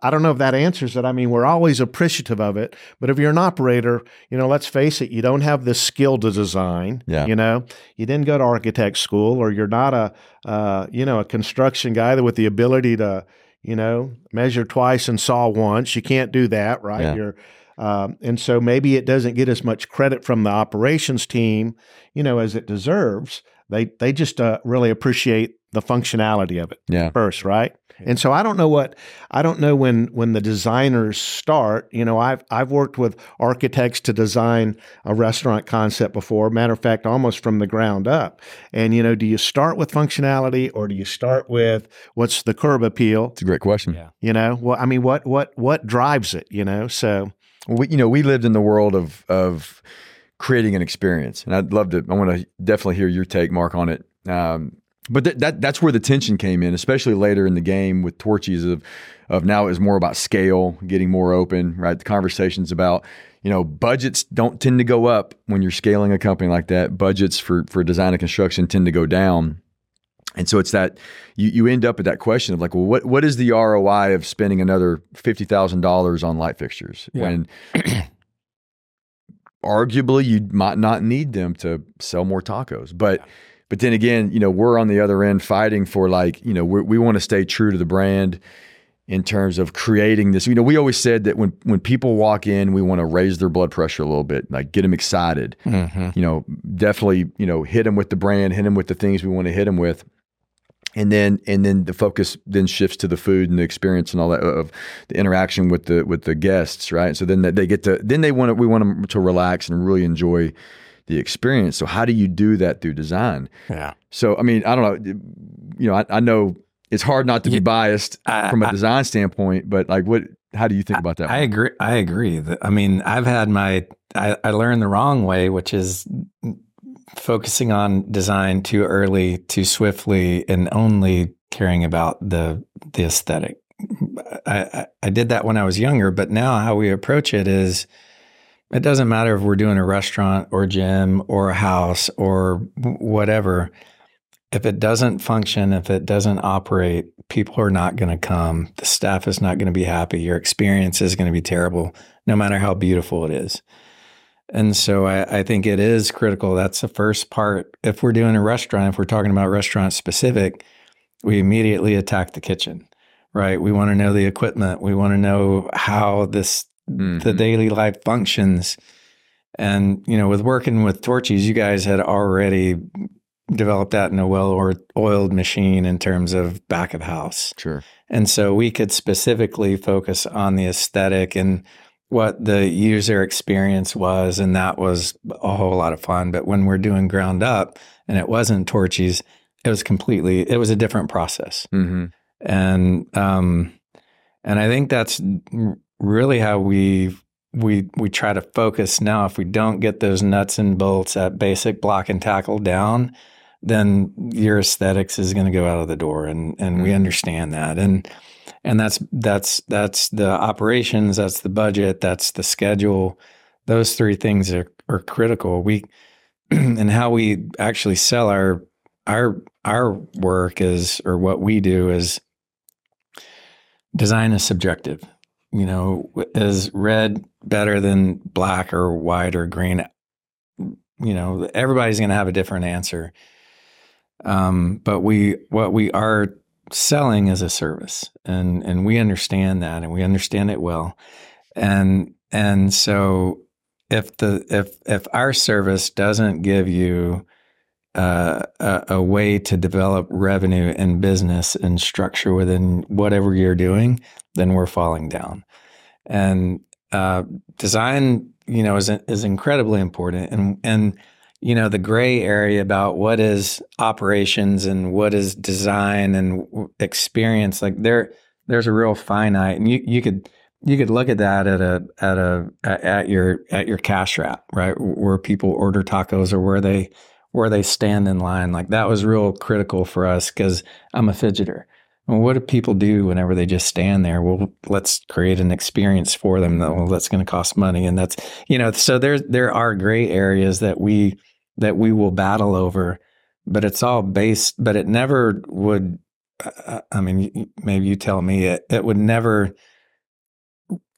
I- don't know if that answers it. I mean, we're always appreciative of it, but if you're an operator, you know, let's face it, you don't have the skill to design. Yeah. You know, you didn't go to architect school, or you're not a, uh, you know, a construction guy with the ability to, you know, measure twice and saw once. You can't do that, right? Yeah. You're um, and so maybe it doesn't get as much credit from the operations team, you know, as it deserves. They they just uh, really appreciate the functionality of it Yeah. first, right? And so I don't know what I don't know when when the designers start. You know, I've I've worked with architects to design a restaurant concept before. Matter of fact, almost from the ground up. And you know, do you start with functionality or do you start with what's the curb appeal? It's a great question. Yeah. You know, well, I mean, what what what drives it? You know, so we, you know, we lived in the world of of creating an experience, and I'd love to. I want to definitely hear your take, Mark, on it. Um, but th- that that's where the tension came in, especially later in the game with Torchy's of of now it was more about scale, getting more open, right? The conversations about you know budgets don't tend to go up when you're scaling a company like that. Budgets for for design and construction tend to go down. And so it's that you, you end up at that question of like, well, what what is the ROI of spending another fifty thousand dollars on light fixtures Yeah. when arguably you might not need them to sell more tacos, but but then again, you know, we're on the other end fighting for like, you know, we we want to stay true to the brand in terms of creating this. You know, we always said that when when people walk in, we want to raise their blood pressure a little bit, like get them excited Mm-hmm. you know, definitely, you know, hit them with the brand, hit them with the things we want to hit them with. And then, and then the focus then shifts to the food and the experience and all that of the interaction with the with the guests, right? So then they get to then they want to, we want them to relax and really enjoy the experience. So how do you do that through design? Yeah. So I mean, I don't know, you know, I, I know it's hard not to be biased I- from a design standpoint, but like, what? How do you think about that? I agree. I agree. I mean, I've had my, I, I learned the wrong way, which is focusing on design too early, too swiftly, and only caring about the the aesthetic. I, I, I did that when I was younger, but now how we approach it is it doesn't matter if we're doing a restaurant or gym or a house or whatever. If it doesn't function, if it doesn't operate, people are not going to come. The staff is not going to be happy. Your experience is going to be terrible, no matter how beautiful it is. And so I, I think it is critical. That's the first part. If we're doing a restaurant, if we're talking about restaurant specific, we immediately attack the kitchen, right? We want to know the equipment. We want to know how this the Mhm. daily life functions. And you know, with working with Torchy's, you guys had already developed that in a well-oiled machine in terms of back of house. sure. And so we could specifically focus on the aesthetic and what the user experience was. And that was a whole lot of fun. But when we're doing ground up and it wasn't Torchy's, it was completely, it was a different process. hmm And, um, and I think that's really how we we we try to focus now. If we don't get those nuts and bolts at basic block and tackle down, then your aesthetics is going to go out of the door, and and mm-hmm. we understand that, and and that's that's that's the operations, that's the budget, that's the schedule. Those three things are are critical. We and how we actually sell our our our work is or what we do is design is subjective you know, is red better than black or white or green? You know, everybody's going to have a different answer. Um, but we, what we are selling is a service, and and we understand that, and we understand it well, and and so if the if if our service doesn't give you uh, a, a, way to develop revenue and business and structure within whatever you're doing, then we're falling down. And uh, design, you know, is is incredibly important. And and you know the gray area about what is operations and what is design and experience, like there there's a real finite, and you you could you could look at that at a at a at your at your cash wrap, right? Where people order tacos or where they where they stand in line. Like that was real critical for us because I'm a fidgeter. Well, what do people do whenever they just stand there? Well, let's create an experience for them. Well, that's going to cost money, and that's you know. So there there are gray areas that we that we will battle over, but it's all based. But it never would. Uh, I mean, maybe you tell me it. It would never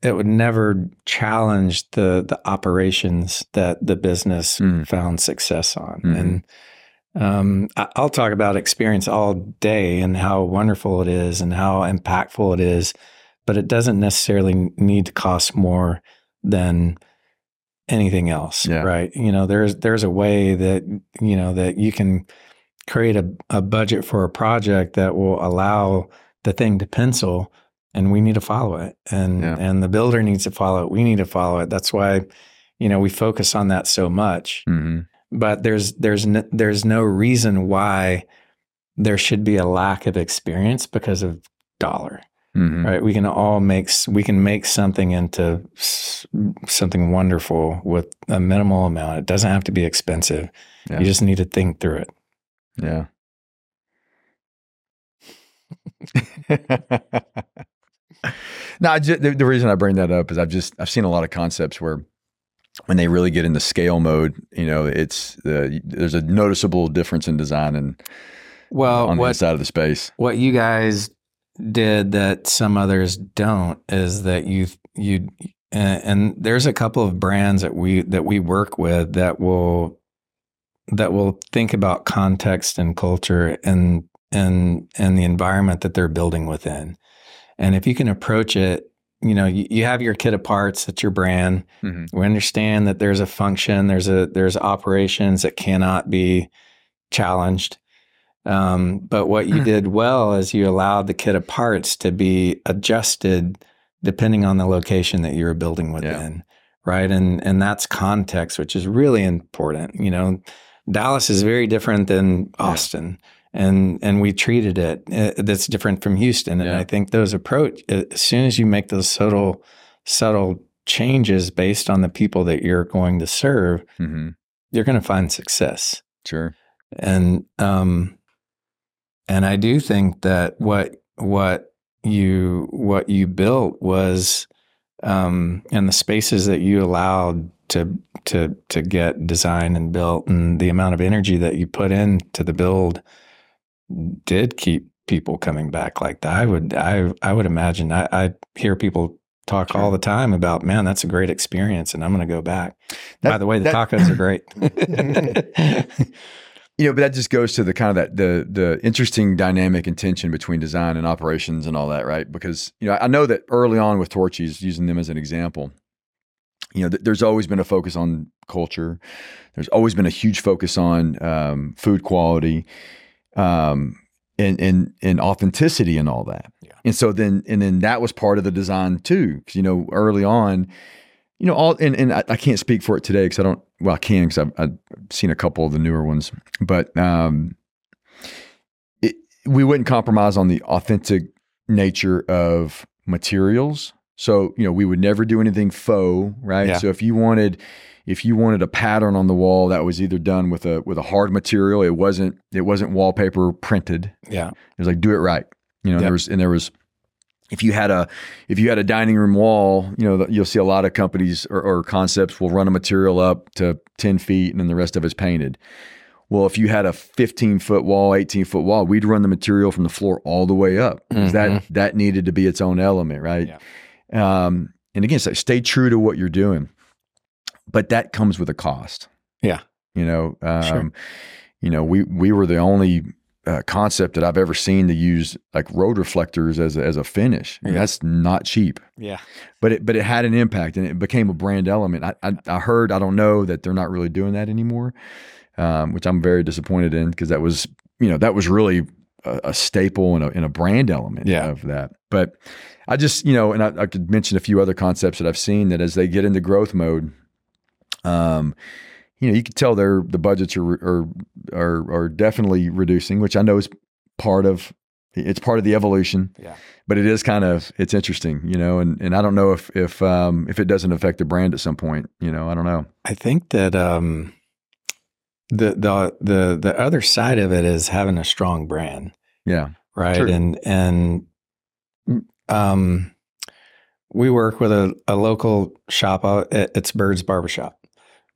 it would never challenge the the operations that the business mm. found success on. Mm-hmm. And um, I'll talk about experience all day and how wonderful it is and how impactful it is, but it doesn't necessarily need to cost more than anything else, yeah. right? You know, there's there's a way that you know that you can create a, a budget for a project that will allow the thing to pencil and we need to follow it and yeah. and the builder needs to follow it we need to follow it that's why you know we focus on that so much mm-hmm. but there's there's no, there's no reason why there should be a lack of experience because of dollar mm-hmm. right we can all make we can make something into something wonderful with a minimal amount it doesn't have to be expensive yeah. you just need to think through it yeah no, just, the, the, reason I bring that up is I've just I've seen a lot of concepts where when they really get into scale mode, you know, it's uh, there's a noticeable difference in design and well on what, the inside of the space. What you guys did that some others don't is that you you and, and there's a couple of brands that we that we work with that will that will think about context and culture and and and the environment that they're building within. And if you can approach it, you know, you, you have your kit of parts, that's your brand. Mm-hmm. We understand that there's a function, there's a there's operations that cannot be challenged. Um, but what you did well is you allowed the kit of parts to be adjusted depending on the location that you were building within. Yeah. Right. And and that's context, which is really important. You know, Dallas is very different than Austin. Yeah and and we treated it uh, that's different from Houston. And yeah. I think those approach as soon as you make those subtle subtle changes based on the people that you're going to serve, mm-hmm. you're going to find success. Sure. And um, and I do think that what what you what you built was um, and the spaces that you allowed to to to get designed and built and the amount of energy that you put into the build did keep people coming back like that. I would I I would imagine I, I hear people talk sure. all the time about man that's a great experience and I'm going to go back. That, By the way, the that, tacos are great. you know, but that just goes to the kind of that the the interesting dynamic and tension between design and operations and all that, right? Because you know, I know that early on with Torchy's, using them as an example, you know, th- there's always been a focus on culture. There's always been a huge focus on um, food quality um, and and and authenticity and all that. Yeah. And so then and then that was part of the design too, because you know early on, you know all and and I, I can't speak for it today because I don't. Well, I can because I've, I've, seen a couple of the newer ones, but um, it, we wouldn't compromise on the authentic nature of materials So, you know, we would never do anything faux, right? Yeah. So if you wanted if you wanted a pattern on the wall that was either done with a with a hard material, it wasn't it wasn't wallpaper printed. Yeah. It was like do it right. You know, Yep. there was and there was if you had a if you had a dining room wall, you know, you'll see a lot of companies or, or concepts will run a material up to 10 feet and then the rest of it's painted. Well, if you had a 15 foot wall, 18 foot wall, we'd run the material from the floor all the way up 'cause that that needed to be its own element, right? Um, and again, so stay true to what you're doing, but that comes with a cost. Yeah. you know, um, Sure. you know, we we were the only uh, concept that I've ever seen to use like road reflectors as a, as a finish. I mean, Yeah. That's not cheap Yeah. but it but it had an impact and it became a brand element. I I, I heard I don't know that they're not really doing that anymore, um, which I'm very disappointed in because that was you know that was really a, a staple and a, and a brand element Yeah. of that. But I just you know and I, I could mention a few other concepts that I've seen that as they get into growth mode, um, you know you can tell their the budgets are are are, are definitely reducing, which I know is part of it's part of the evolution Yeah. but it is kind of it's interesting, you know, and and I don't know if if um if it doesn't affect the brand at some point, you know, I don't know. I think that um, the the the the other side of it is having a strong brand, Yeah, right? True. And and um, we work with a, a local shop out. it- It's Birds Barbershop.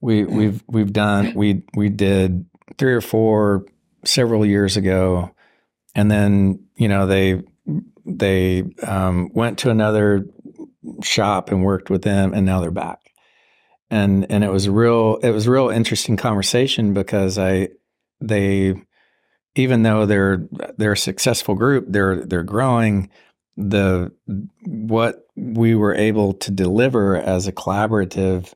We we've we've done we we did three or four several years ago, and then you know they they um, went to another shop and worked with them, and now they're back. And and it was real it was real interesting conversation because I they even though they're they're a successful group, they're they're growing. The what we were able to deliver as a collaborative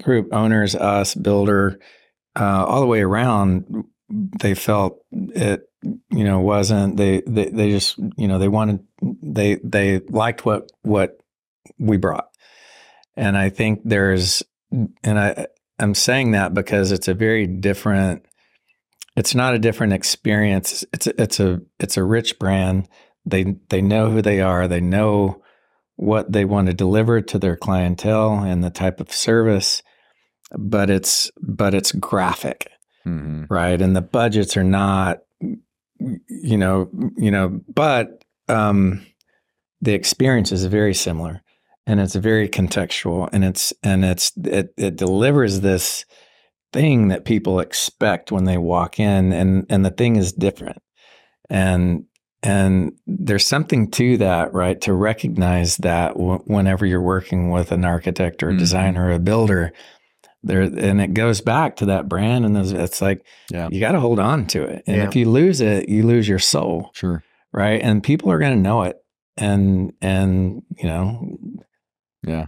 group, owners, us, builder, uh, all the way around, they felt it you know wasn't they they they just you know they wanted they they liked what what we brought. And i think there's and i i'm saying that because it's a very different it's not a different experience. It's it's a it's a rich brand. They they know who they are. They know what they want to deliver to their clientele and the type of service but it's but it's graphic hmm right? And the budgets are not you know you know but um the experience is very similar and it's very contextual and it's and it's it, it delivers this thing that people expect when they walk in and and the thing is different. And and there's something to that right to recognize that w- whenever you're working with an architect or a Mhm. designer or a builder there and it goes back to that brand and there's- it's like Yeah. you got to hold on to it and Yeah. if you lose it you lose your soul Sure. right and people are going to know it and and you know Yeah.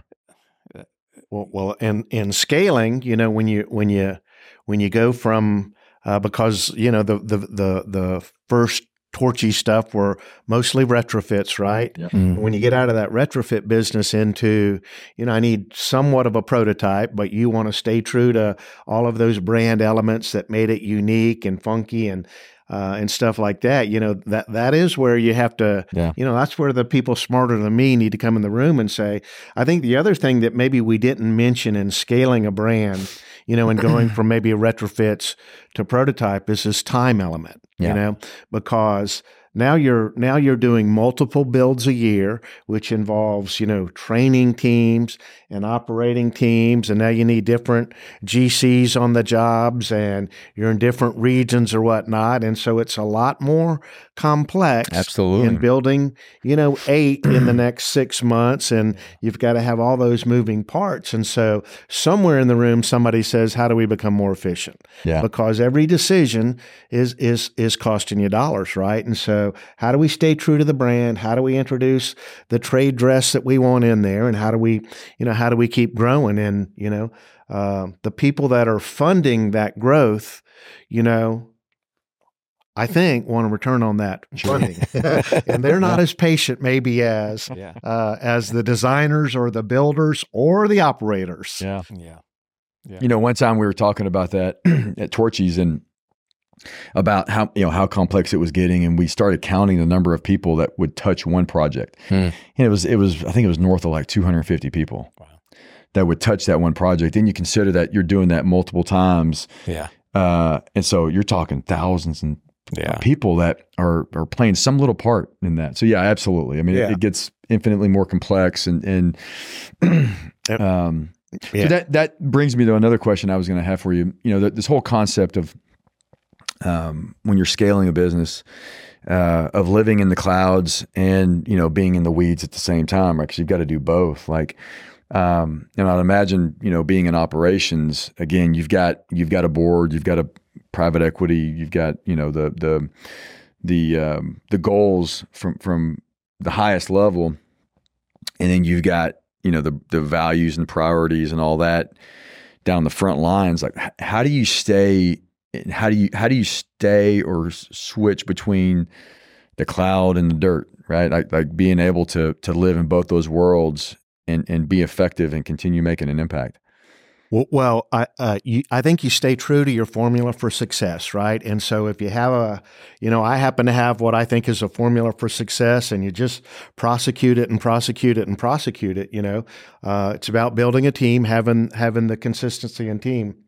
Well, well, and in scaling, you know, when you when you when you go from uh, because you know the the the the first torchy stuff were mostly retrofits, right? mm, When you get out of that retrofit business into, you know, I need somewhat of a prototype, but you want to stay true to all of those brand elements that made it unique and funky and uh, and stuff like that. You know, that that is where you have to, Yeah. you know, that's where the people smarter than me need to come in the room and say, I think the other thing that maybe we didn't mention in scaling a brand, you know, and going from maybe a retrofits to prototype is this time element, Yeah. you know, because now you're now you're doing multiple builds a year, which involves you know training teams and operating teams, and now you need different GCs on the jobs, and you're in different regions or whatnot, and so it's a lot more complex Absolutely. in building, you know, eight in the next six months, and you've got to have all those moving parts. And so, somewhere in the room, somebody says, "How do we become more efficient?" Yeah. Because every decision is is is costing you dollars, right? And so, how do we stay true to the brand? How do we introduce the trade dress that we want in there? And how do we, you know, how do we keep growing? And you know, uh, the people that are funding that growth, you know, I think want a return on that funding, and they're not as patient maybe as yeah uh, as the designers or the builders or the operators. Yeah. yeah You know, one time we were talking about that at Torchy's and about how you know how complex it was getting, and we started counting the number of people that would touch one project. Hmm. And it was it was I think it was north of like 250 people Wow. that would touch that one project. Then you consider that you're doing that multiple times, Yeah. uh, and so you're talking thousands and Yeah. people that are are playing some little part in that. So yeah, absolutely. I mean, Yeah. it, it gets infinitely more complex, and and Yep. um, Yeah. so that that brings me to another question I was going to have for you. You know, that this whole concept of um, when you're scaling a business. Uh, of living in the clouds and you know being in the weeds at the same time, right? Because you've got to do both. Like, um, and I'd imagine you know being in operations again, you've got you've got a board, you've got a private equity, you've got you know the the the um, the goals from from the highest level, and then you've got you know the the values and the priorities and all that down the front lines. Like, how do you stay? How do you how do you stay or switch between the cloud and the dirt? Right, like like being able to to live in both those worlds and and be effective and continue making an impact. Well, I uh, you, I think you stay true to your formula for success, right? And so if you have a, you know, I happen to have what I think is a formula for success, and you just prosecute it and prosecute it and prosecute it. You know, uh, it's about building a team, having having the consistency in team.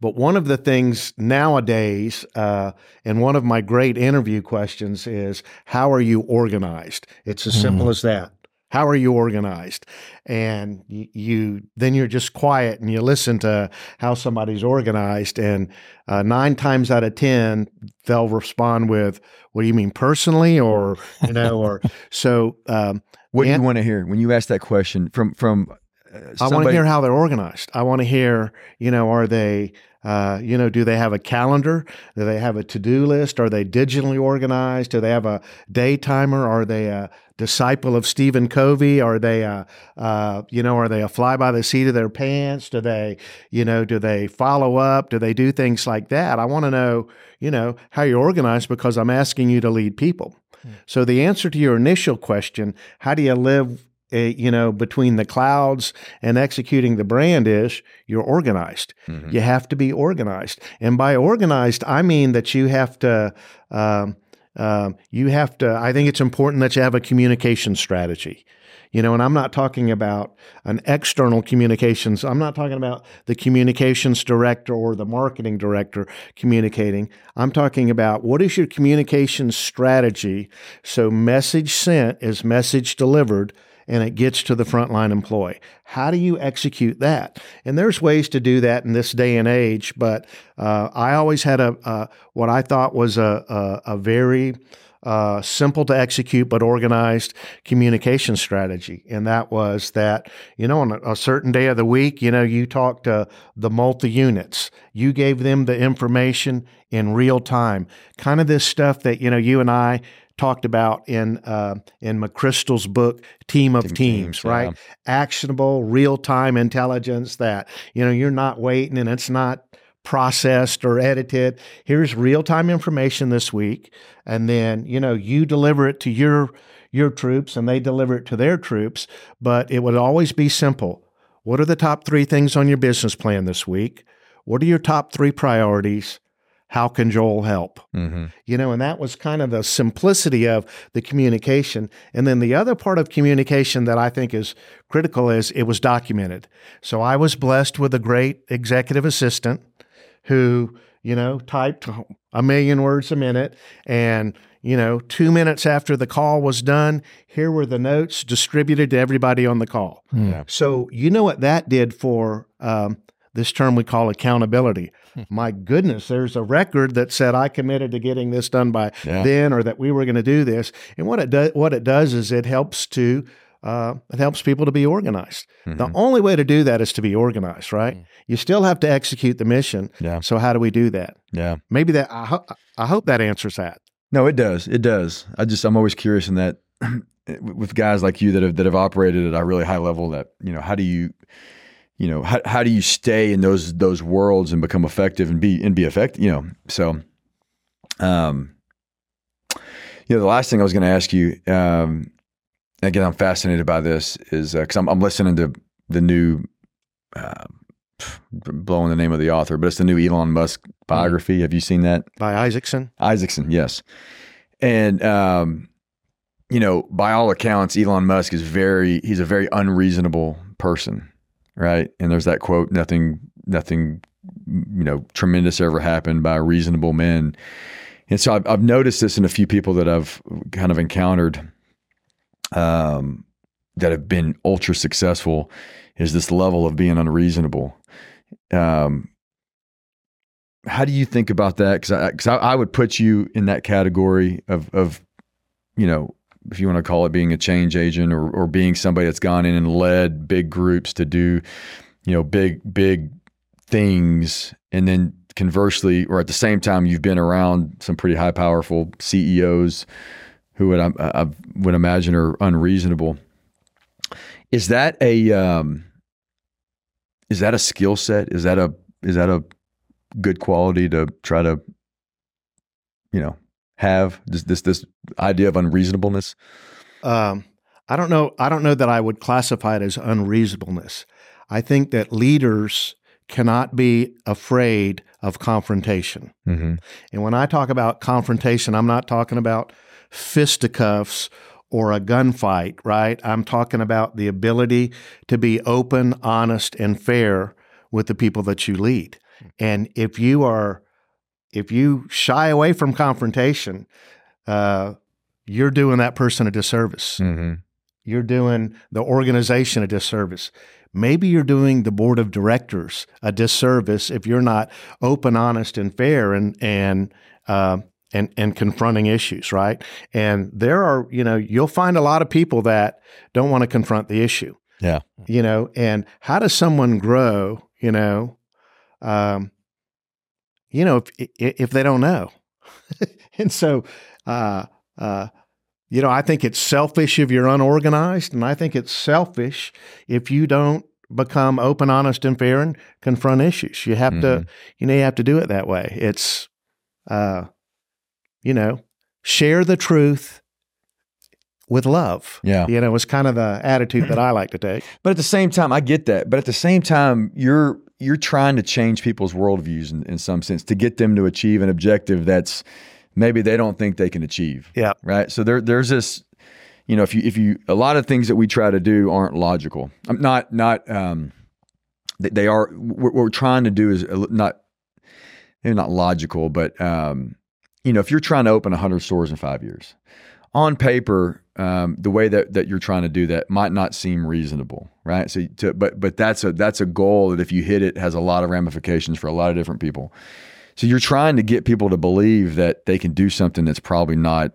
But one of the things nowadays, uh, and one of my great interview questions is, how are you organized? It's as simple as that. How are you organized? And you, you then you're just quiet and you listen to how somebody's organized, and uh, nine times out of ten they'll respond with, "What do you mean personally?" or you know, or so. Um, What do you want to hear when you ask that question from from? Uh, I want to hear how they're organized. I want to hear, you know, are they, uh, you know, do they have a calendar? Do they have a to do list? Are they digitally organized? Do they have a day timer? Are they a disciple of Stephen Covey? Are they a, uh, you know, are they a fly by the seat of their pants? Do they, you know, do they follow up? Do they do things like that? I want to know, you know, how you're organized because I'm asking you to lead people. So the answer to your initial question, how do you live uh, you know, between the clouds and executing the brand is you're organized. Mhm. You have to be organized, and by organized, I mean that you have to. Um, um, you have to. I think it's important that you have a communication strategy. You know, and I'm not talking about an external communications. I'm not talking about the communications director or the marketing director communicating. I'm talking about what is your communication strategy so message sent is message delivered and it gets to the frontline employee. How do you execute that? And there's ways to do that in this day and age, but uh, I always had a, a what I thought was a, a, a very uh, simple to execute but organized communication strategy. And that was that, you know, on a, a certain day of the week, you know, you talked to the multi units, you gave them the information in real time, kind of this stuff that, you know, you and I talked about in uh, in McChrystal's book Team of Team Teams, Teams, right? Actionable, real time intelligence that you know you're not waiting and it's not processed or edited. Here's real time information this week, and then you know you deliver it to your your troops and they deliver it to their troops. But it would always be simple. What are the top three things on your business plan this week? What are your top three priorities? How can Joel help? Mhm. you know, and that was kind of the simplicity of the communication. And then the other part of communication that I think is critical is it was documented. So I was blessed with a great executive assistant who, you know, typed a million words a minute. And, you know, two minutes after the call was done, here were the notes distributed to everybody on the call. Yeah. So you know what that did for um, this term we call accountability. My goodness, there's a record that said I committed to getting this done by Yeah. then, or that we were going to do this. And what it does, what it does is it helps to uh, it helps people to be organized. The Mhm. only way to do that is to be organized, right? You still have to execute the mission. Yeah. So how do we do that? Yeah. Maybe that I, ho- I hope that answers that. No, it does. It does. I just I'm always curious in that with guys like you that have that have operated at a really high level. That you know, how do you, you know, how how do you stay in those those worlds and become effective and be and be effective? You know, so, um, you know, the last thing I was going to ask you, um, again, I'm fascinated by this is because I'm I'm listening to the new. Uh, blowing the name of the author, but it's the new Elon Musk biography. Have you seen that? By Isaacson. Isaacson, yes. And um, you know, by all accounts, Elon Musk is very he's a very unreasonable person, right? And there's that quote, nothing nothing you know, tremendous ever happened by reasonable men. And so I've, I've noticed this in a few people that I've kind of encountered um, that have been ultra successful is this level of being unreasonable. Um, how do you think about that? Because I, cause I, I, would put you in that category of, of, you know, if you want to call it being a change agent or, or being somebody that's gone in and led big groups to do, you know, big, big things. And then conversely, or at the same time, you've been around some pretty high, powerful CEOs who would, I, I would imagine are unreasonable. Is that a, um, is that a skill set? Is that a, is that a good quality to try to, you know, have this this this idea of unreasonableness? Um, I don't know. I don't know that I would classify it as unreasonableness. I think that leaders cannot be afraid of confrontation. Mm-hmm. And when I talk about confrontation, I'm not talking about fisticuffs or a gunfight, right? I'm talking about the ability to be open, honest, and fair with the people that you lead. And if you are, if you shy away from confrontation, uh, you're doing that person a disservice. Mm-hmm. You're doing the organization a disservice. Maybe you're doing the board of directors a disservice if you're not open, honest, and fair, and and uh, and and confronting issues, right? And there are, you know, you'll find a lot of people that don't want to confront the issue. Yeah. You know, and how does someone grow, you know, um, you know, if if they don't know, and so, uh, uh, you know, I think it's selfish if you're unorganized, and I think it's selfish if you don't become open, honest, and fair and confront issues. You have mm-hmm. to, you know, you have to do it that way. It's, uh, you know, share the truth with love. Yeah. You know, it's kind of the attitude that I like to take. But at the same time, I get that. But at the same time, you're you're trying to change people's worldviews in, in some sense to get them to achieve an objective that's maybe they don't think they can achieve. Yeah. Right. So there there's this, you know, if you if you a lot of things that we try to do aren't logical. I'm not not um they are what we're trying to do is not maybe not logical, but um, you know, if you're trying to open 100 stores in five years, on paper, um, the way that, that you're trying to do that might not seem reasonable, right? So, to, but but that's a that's a goal that if you hit it has a lot of ramifications for a lot of different people. So you're trying to get people to believe that they can do something that's probably not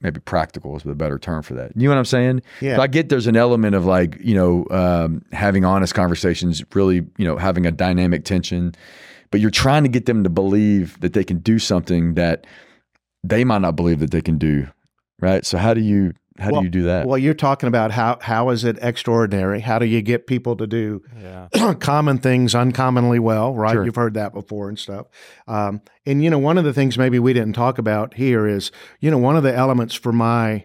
maybe practical is a better term for that. You know what I'm saying? Yeah. So I get there's an element of like you know um, having honest conversations, really you know having a dynamic tension, but you're trying to get them to believe that they can do something that they might not believe that they can do right? So how do you how well, do you do that? Well, you're talking about how how is it extraordinary? How do you get people to do yeah. common things uncommonly well? Right? Sure. You've heard that before and stuff. Um, and you know, one of the things maybe we didn't talk about here is you know one of the elements for my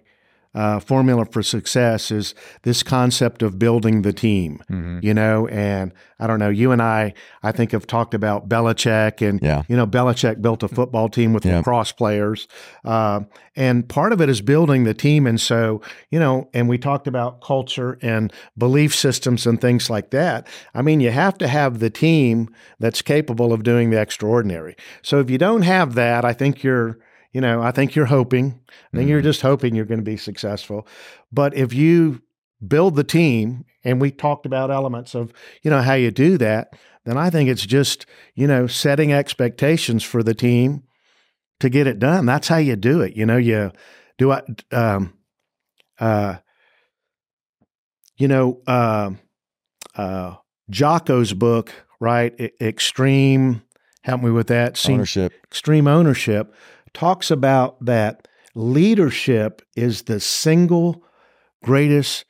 uh, formula for success is this concept of building the team, mm-hmm. you know, and I don't know, you and I, I think have talked about Belichick and, yeah. you know, Belichick built a football team with yeah. lacrosse players. Uh, and part of it is building the team. And so, you know, and we talked about culture and belief systems and things like that. I mean, you have to have the team that's capable of doing the extraordinary. So if you don't have that, I think you're, you know, I think you're hoping. I think mm you're mm-hmm. just hoping you're going to be successful. But if you build the team, and we talked about elements of, you know, how you do that, then I think it's just, you know, setting expectations for the team to get it done. That's how you do it. You know, you do I, um, uh, you know, uh, uh, Jocko's book, right? extreme, help me with that. Ownership. Extreme ownership talks about that leadership is the single greatest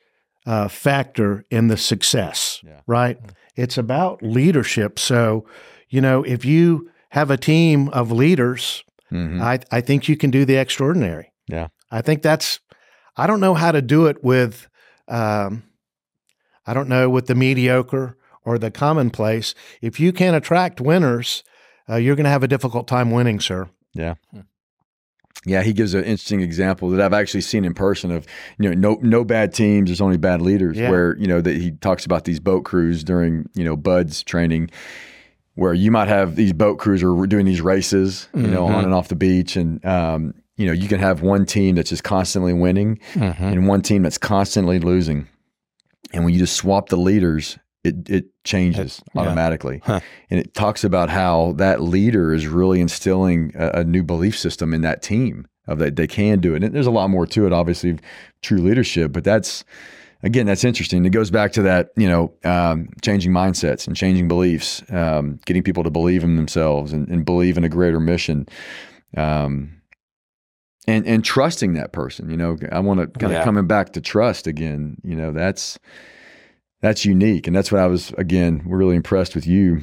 uh, factor in the success, yeah. right? Mm-hmm. It's about leadership. So, you know, if you have a team of leaders, mm-hmm. I, I think you can do the extraordinary. Yeah. I think that's, I don't know how to do it with, um, I don't know, with the mediocre or the commonplace. If you can't attract winners, uh, you're going to have a difficult time winning, sir. Yeah. Yeah, he gives an interesting example that I've actually seen in person of you know no no bad teams, there's only bad leaders. Yeah. Where you know that he talks about these boat crews during you know BUD/S training, where you might have these boat crews are doing these races, you know, Mhm. on and off the beach, and um, you know you can have one team that's just constantly winning Mhm. and one team that's constantly losing, and when you just swap the leaders, it it changes yeah. automatically, Huh. and it talks about how that leader is really instilling a, a new belief system in that team of that they can do it. And there's a lot more to it, obviously, true leadership, but that's again that's interesting. It goes back to that you know um, changing mindsets and changing beliefs, um, getting people to believe in themselves and, and believe in a greater mission. Um, and and trusting that person, you know, I want to kind of Yeah. coming back to trust again. You know, that's that's unique, and that's what I was again. We're really impressed with you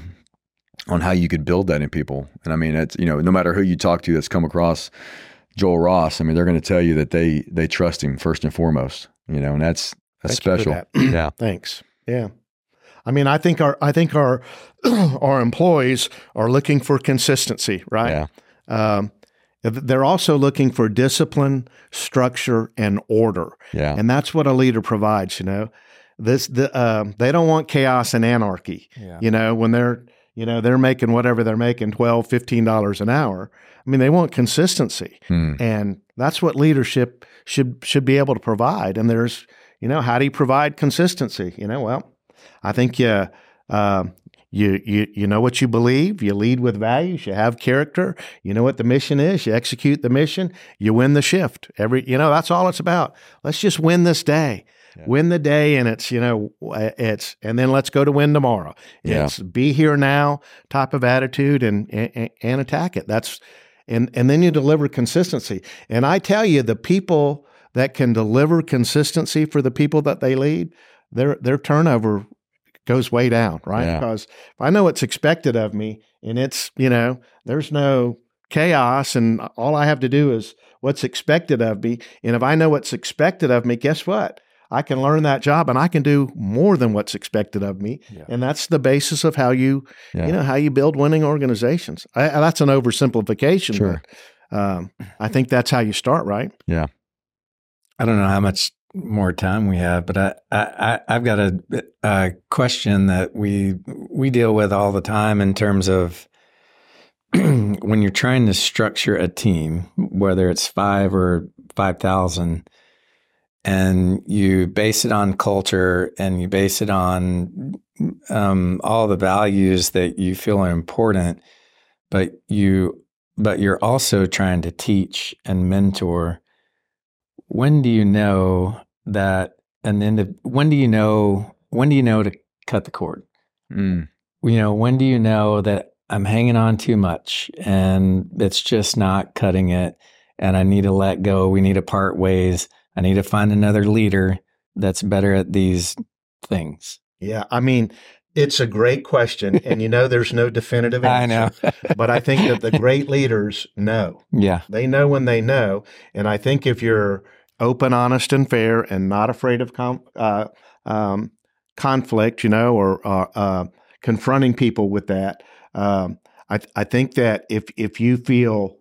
on how you could build that in people. And I mean, it's you know, no matter who you talk to that's come across Joel Ross, I mean, they're going to tell you that they they trust him first and foremost. You know, and that's that's Thank special. that. yeah, Thanks. Yeah. I mean, I think our I think our our employees are looking for consistency, right? yeah, Um, they're also looking for discipline, structure, and order, yeah, and that's what a leader provides. You know, this the um, they don't want chaos and anarchy. Yeah. You know, when they're you know they're making whatever they're making 12 15 dollars an hour. I mean they want consistency. Hmm. and that's what leadership should should be able to provide. And there's you know how do you provide consistency? You know well i think you uh, you you you know what you believe. You lead with values. You have character. You know what the mission is. You execute the mission. You win the shift. Every you know that's all it's about. Let's just win this day Yeah. win the day and it's you know it's and then let's go to win tomorrow Yeah. it's be here now type of attitude and, and and attack it that's and and then you deliver consistency and i tell you the people that can deliver consistency for the people that they lead their their turnover goes way down right Yeah. because if i know what's expected of me and it's you know there's no chaos and all i have to do is what's expected of me and if i know what's expected of me guess what i can learn that job and i can do more than what's expected of me Yeah. and that's the basis of how you Yeah. you know how you build winning organizations I, I- that's an oversimplification Sure. but um, i think that's how you start right Yeah. I don't know how much more time we have, but I, I, I- I've got a, a question that we we deal with all the time in terms of when you're trying to structure a team, whether it's five or five thousand, and you base it on culture and you base it on um, all the values that you feel are important, but you but you're also trying to teach and mentor. When do you know that an end when do you know when do you know to cut the cord? Mm. you know when do you know that i'm hanging on too much and it's just not cutting it and i need to let go we need to part ways i need to find another leader that's better at these things. Yeah i mean it's a great question and you know there's no definitive answer. i know. but i think that the great leaders know. Yeah. They know when they know and i think if you're open honest and fair and not afraid of com- uh, um, conflict you know or uh, uh, confronting people with that um, I, th- I think that if if you feel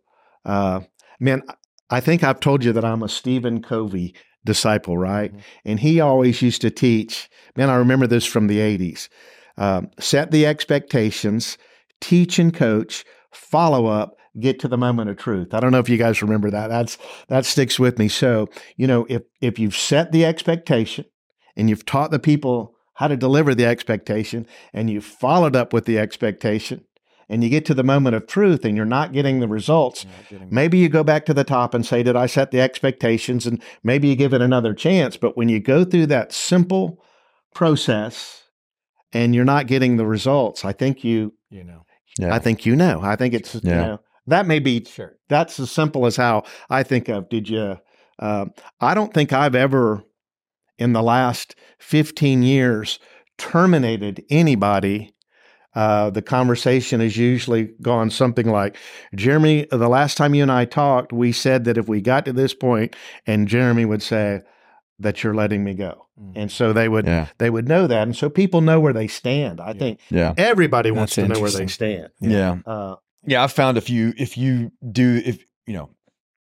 uh, man i think i've told you that i'm a stephen covey disciple right? Mhm. and he always used to teach man i remember this from the 80s um, set the expectations teach and coach follow up get to the moment of truth. I don't know if you guys remember that. That's that sticks with me. So you know if if you've set the expectation and you've taught the people how to deliver the expectation and you've followed up with the expectation and you get to the moment of truth and you're not getting the results maybe you go back to the top and say did i set the expectations and maybe you give it another chance but when you go through that simple process and you're not getting the results i think you you know Yeah. i think you know i think it's you Yeah. know that may be sure that's as simple as how I think of. Did you? Um, I don't think I've ever, in the last fifteen years, terminated anybody. Uh, the conversation has usually gone something like, "Jeremy, the last time you and I talked, we said that if we got to this point, and Jeremy would say that you're letting me go, Mm. and so they would yeah, they would know that, and so people know where they stand. I Yeah. think yeah, everybody wants That's to know where they stand. yeah, Uh, yeah, I found if you if you do if you know,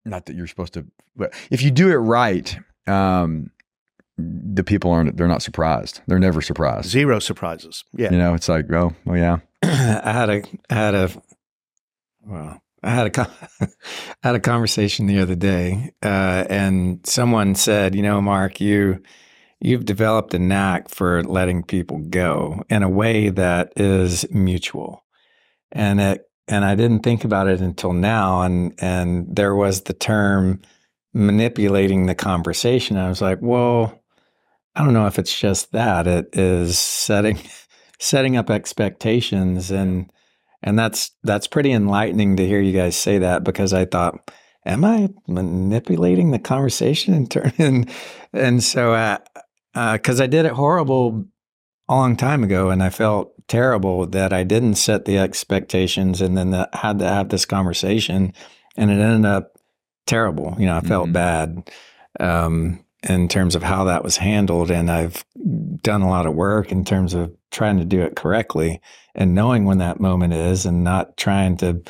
not that you're supposed to, but if you do it right, um, the people aren't they're not surprised. They're never surprised. Zero surprises. Yeah. You know, it's like, oh, well, yeah. I had a I had a well, I had a I had a conversation the other day, uh, and someone said, you know, Mark, you you've developed a knack for letting people go in a way that is mutual, and it and I didn't think about it until now, and and there was the term manipulating the conversation. I was like, well, I don't know if it's just that. It is setting setting up expectations and and that's that's pretty enlightening to hear you guys say that because I thought, am I manipulating the conversation and turning? and so because uh, uh, I did it horrible a long time ago and I felt terrible that I didn't set the expectations and then that had to have this conversation and it ended up terrible. You know, I felt mm-hmm. bad. Um, in terms of how that was handled. And I've done a lot of work in terms of trying to do it correctly and knowing when that moment is and not trying to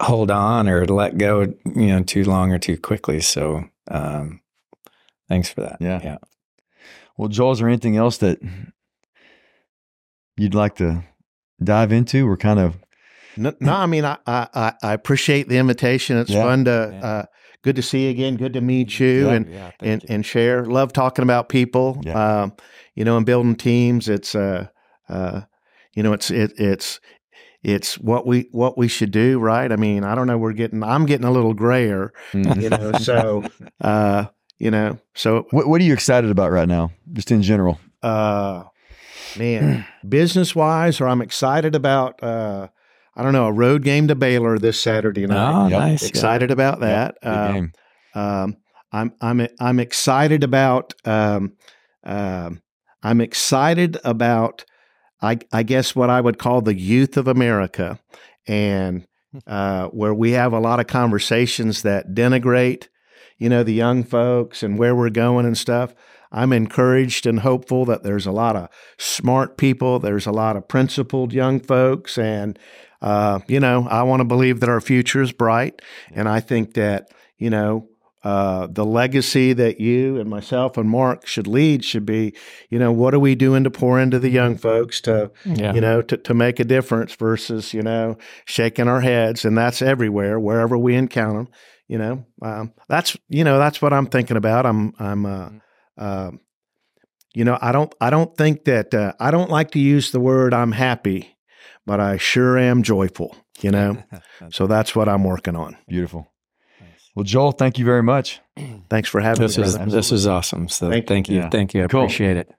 hold on or let go, you know, too long or too quickly. So, um, thanks for that. Yeah. Yeah. Well, Joel, is there anything else that you'd like to dive into? We're kind of. No, no I mean, I, I, I appreciate the invitation. It's yeah. fun to, yeah. uh, good to see you again. Good to meet you yeah, and yeah, and, you. and share. Love talking about people. Yeah. Um, you know, and building teams. It's uh, uh, you know, it's it, it's it's what we what we should do, right? I mean, I don't know. We're getting. I'm getting a little grayer. Mm. You know, so uh, you know, so what, what are you excited about right now, just in general? Uh, man, business wise, or I'm excited about. Uh, I don't know, a road game to Baylor this Saturday night. Oh, yep. nice! Excited about that. Yep. Uh, game. Um, I'm I'm I'm excited about. Um, uh, I'm excited about. I I guess what I would call the youth of America, and hmm. uh, where we have a lot of conversations that denigrate, you know, the young folks and where we're going and stuff. I'm encouraged and hopeful that there's a lot of smart people, there's a lot of principled young folks, and uh, you know, I want to believe that our future is bright. And I think that, you know, uh, the legacy that you and myself and Mark should lead should be, you know, what are we doing to pour into the young folks to, yeah. you know, to, to make a difference versus, you know, shaking our heads. And that's everywhere, wherever we encounter them, you know, um, that's, you know, that's what I'm thinking about. I'm, I'm, uh, uh, you know, I don't, I don't think that, uh, I don't like to use the word I'm happy but I sure am joyful, you know? so that's what I'm working on. Beautiful. Well, Joel, thank you very much. Thanks for having this me. Is, this is awesome. So thank, thank you. Yeah. Thank you. I cool. appreciate it.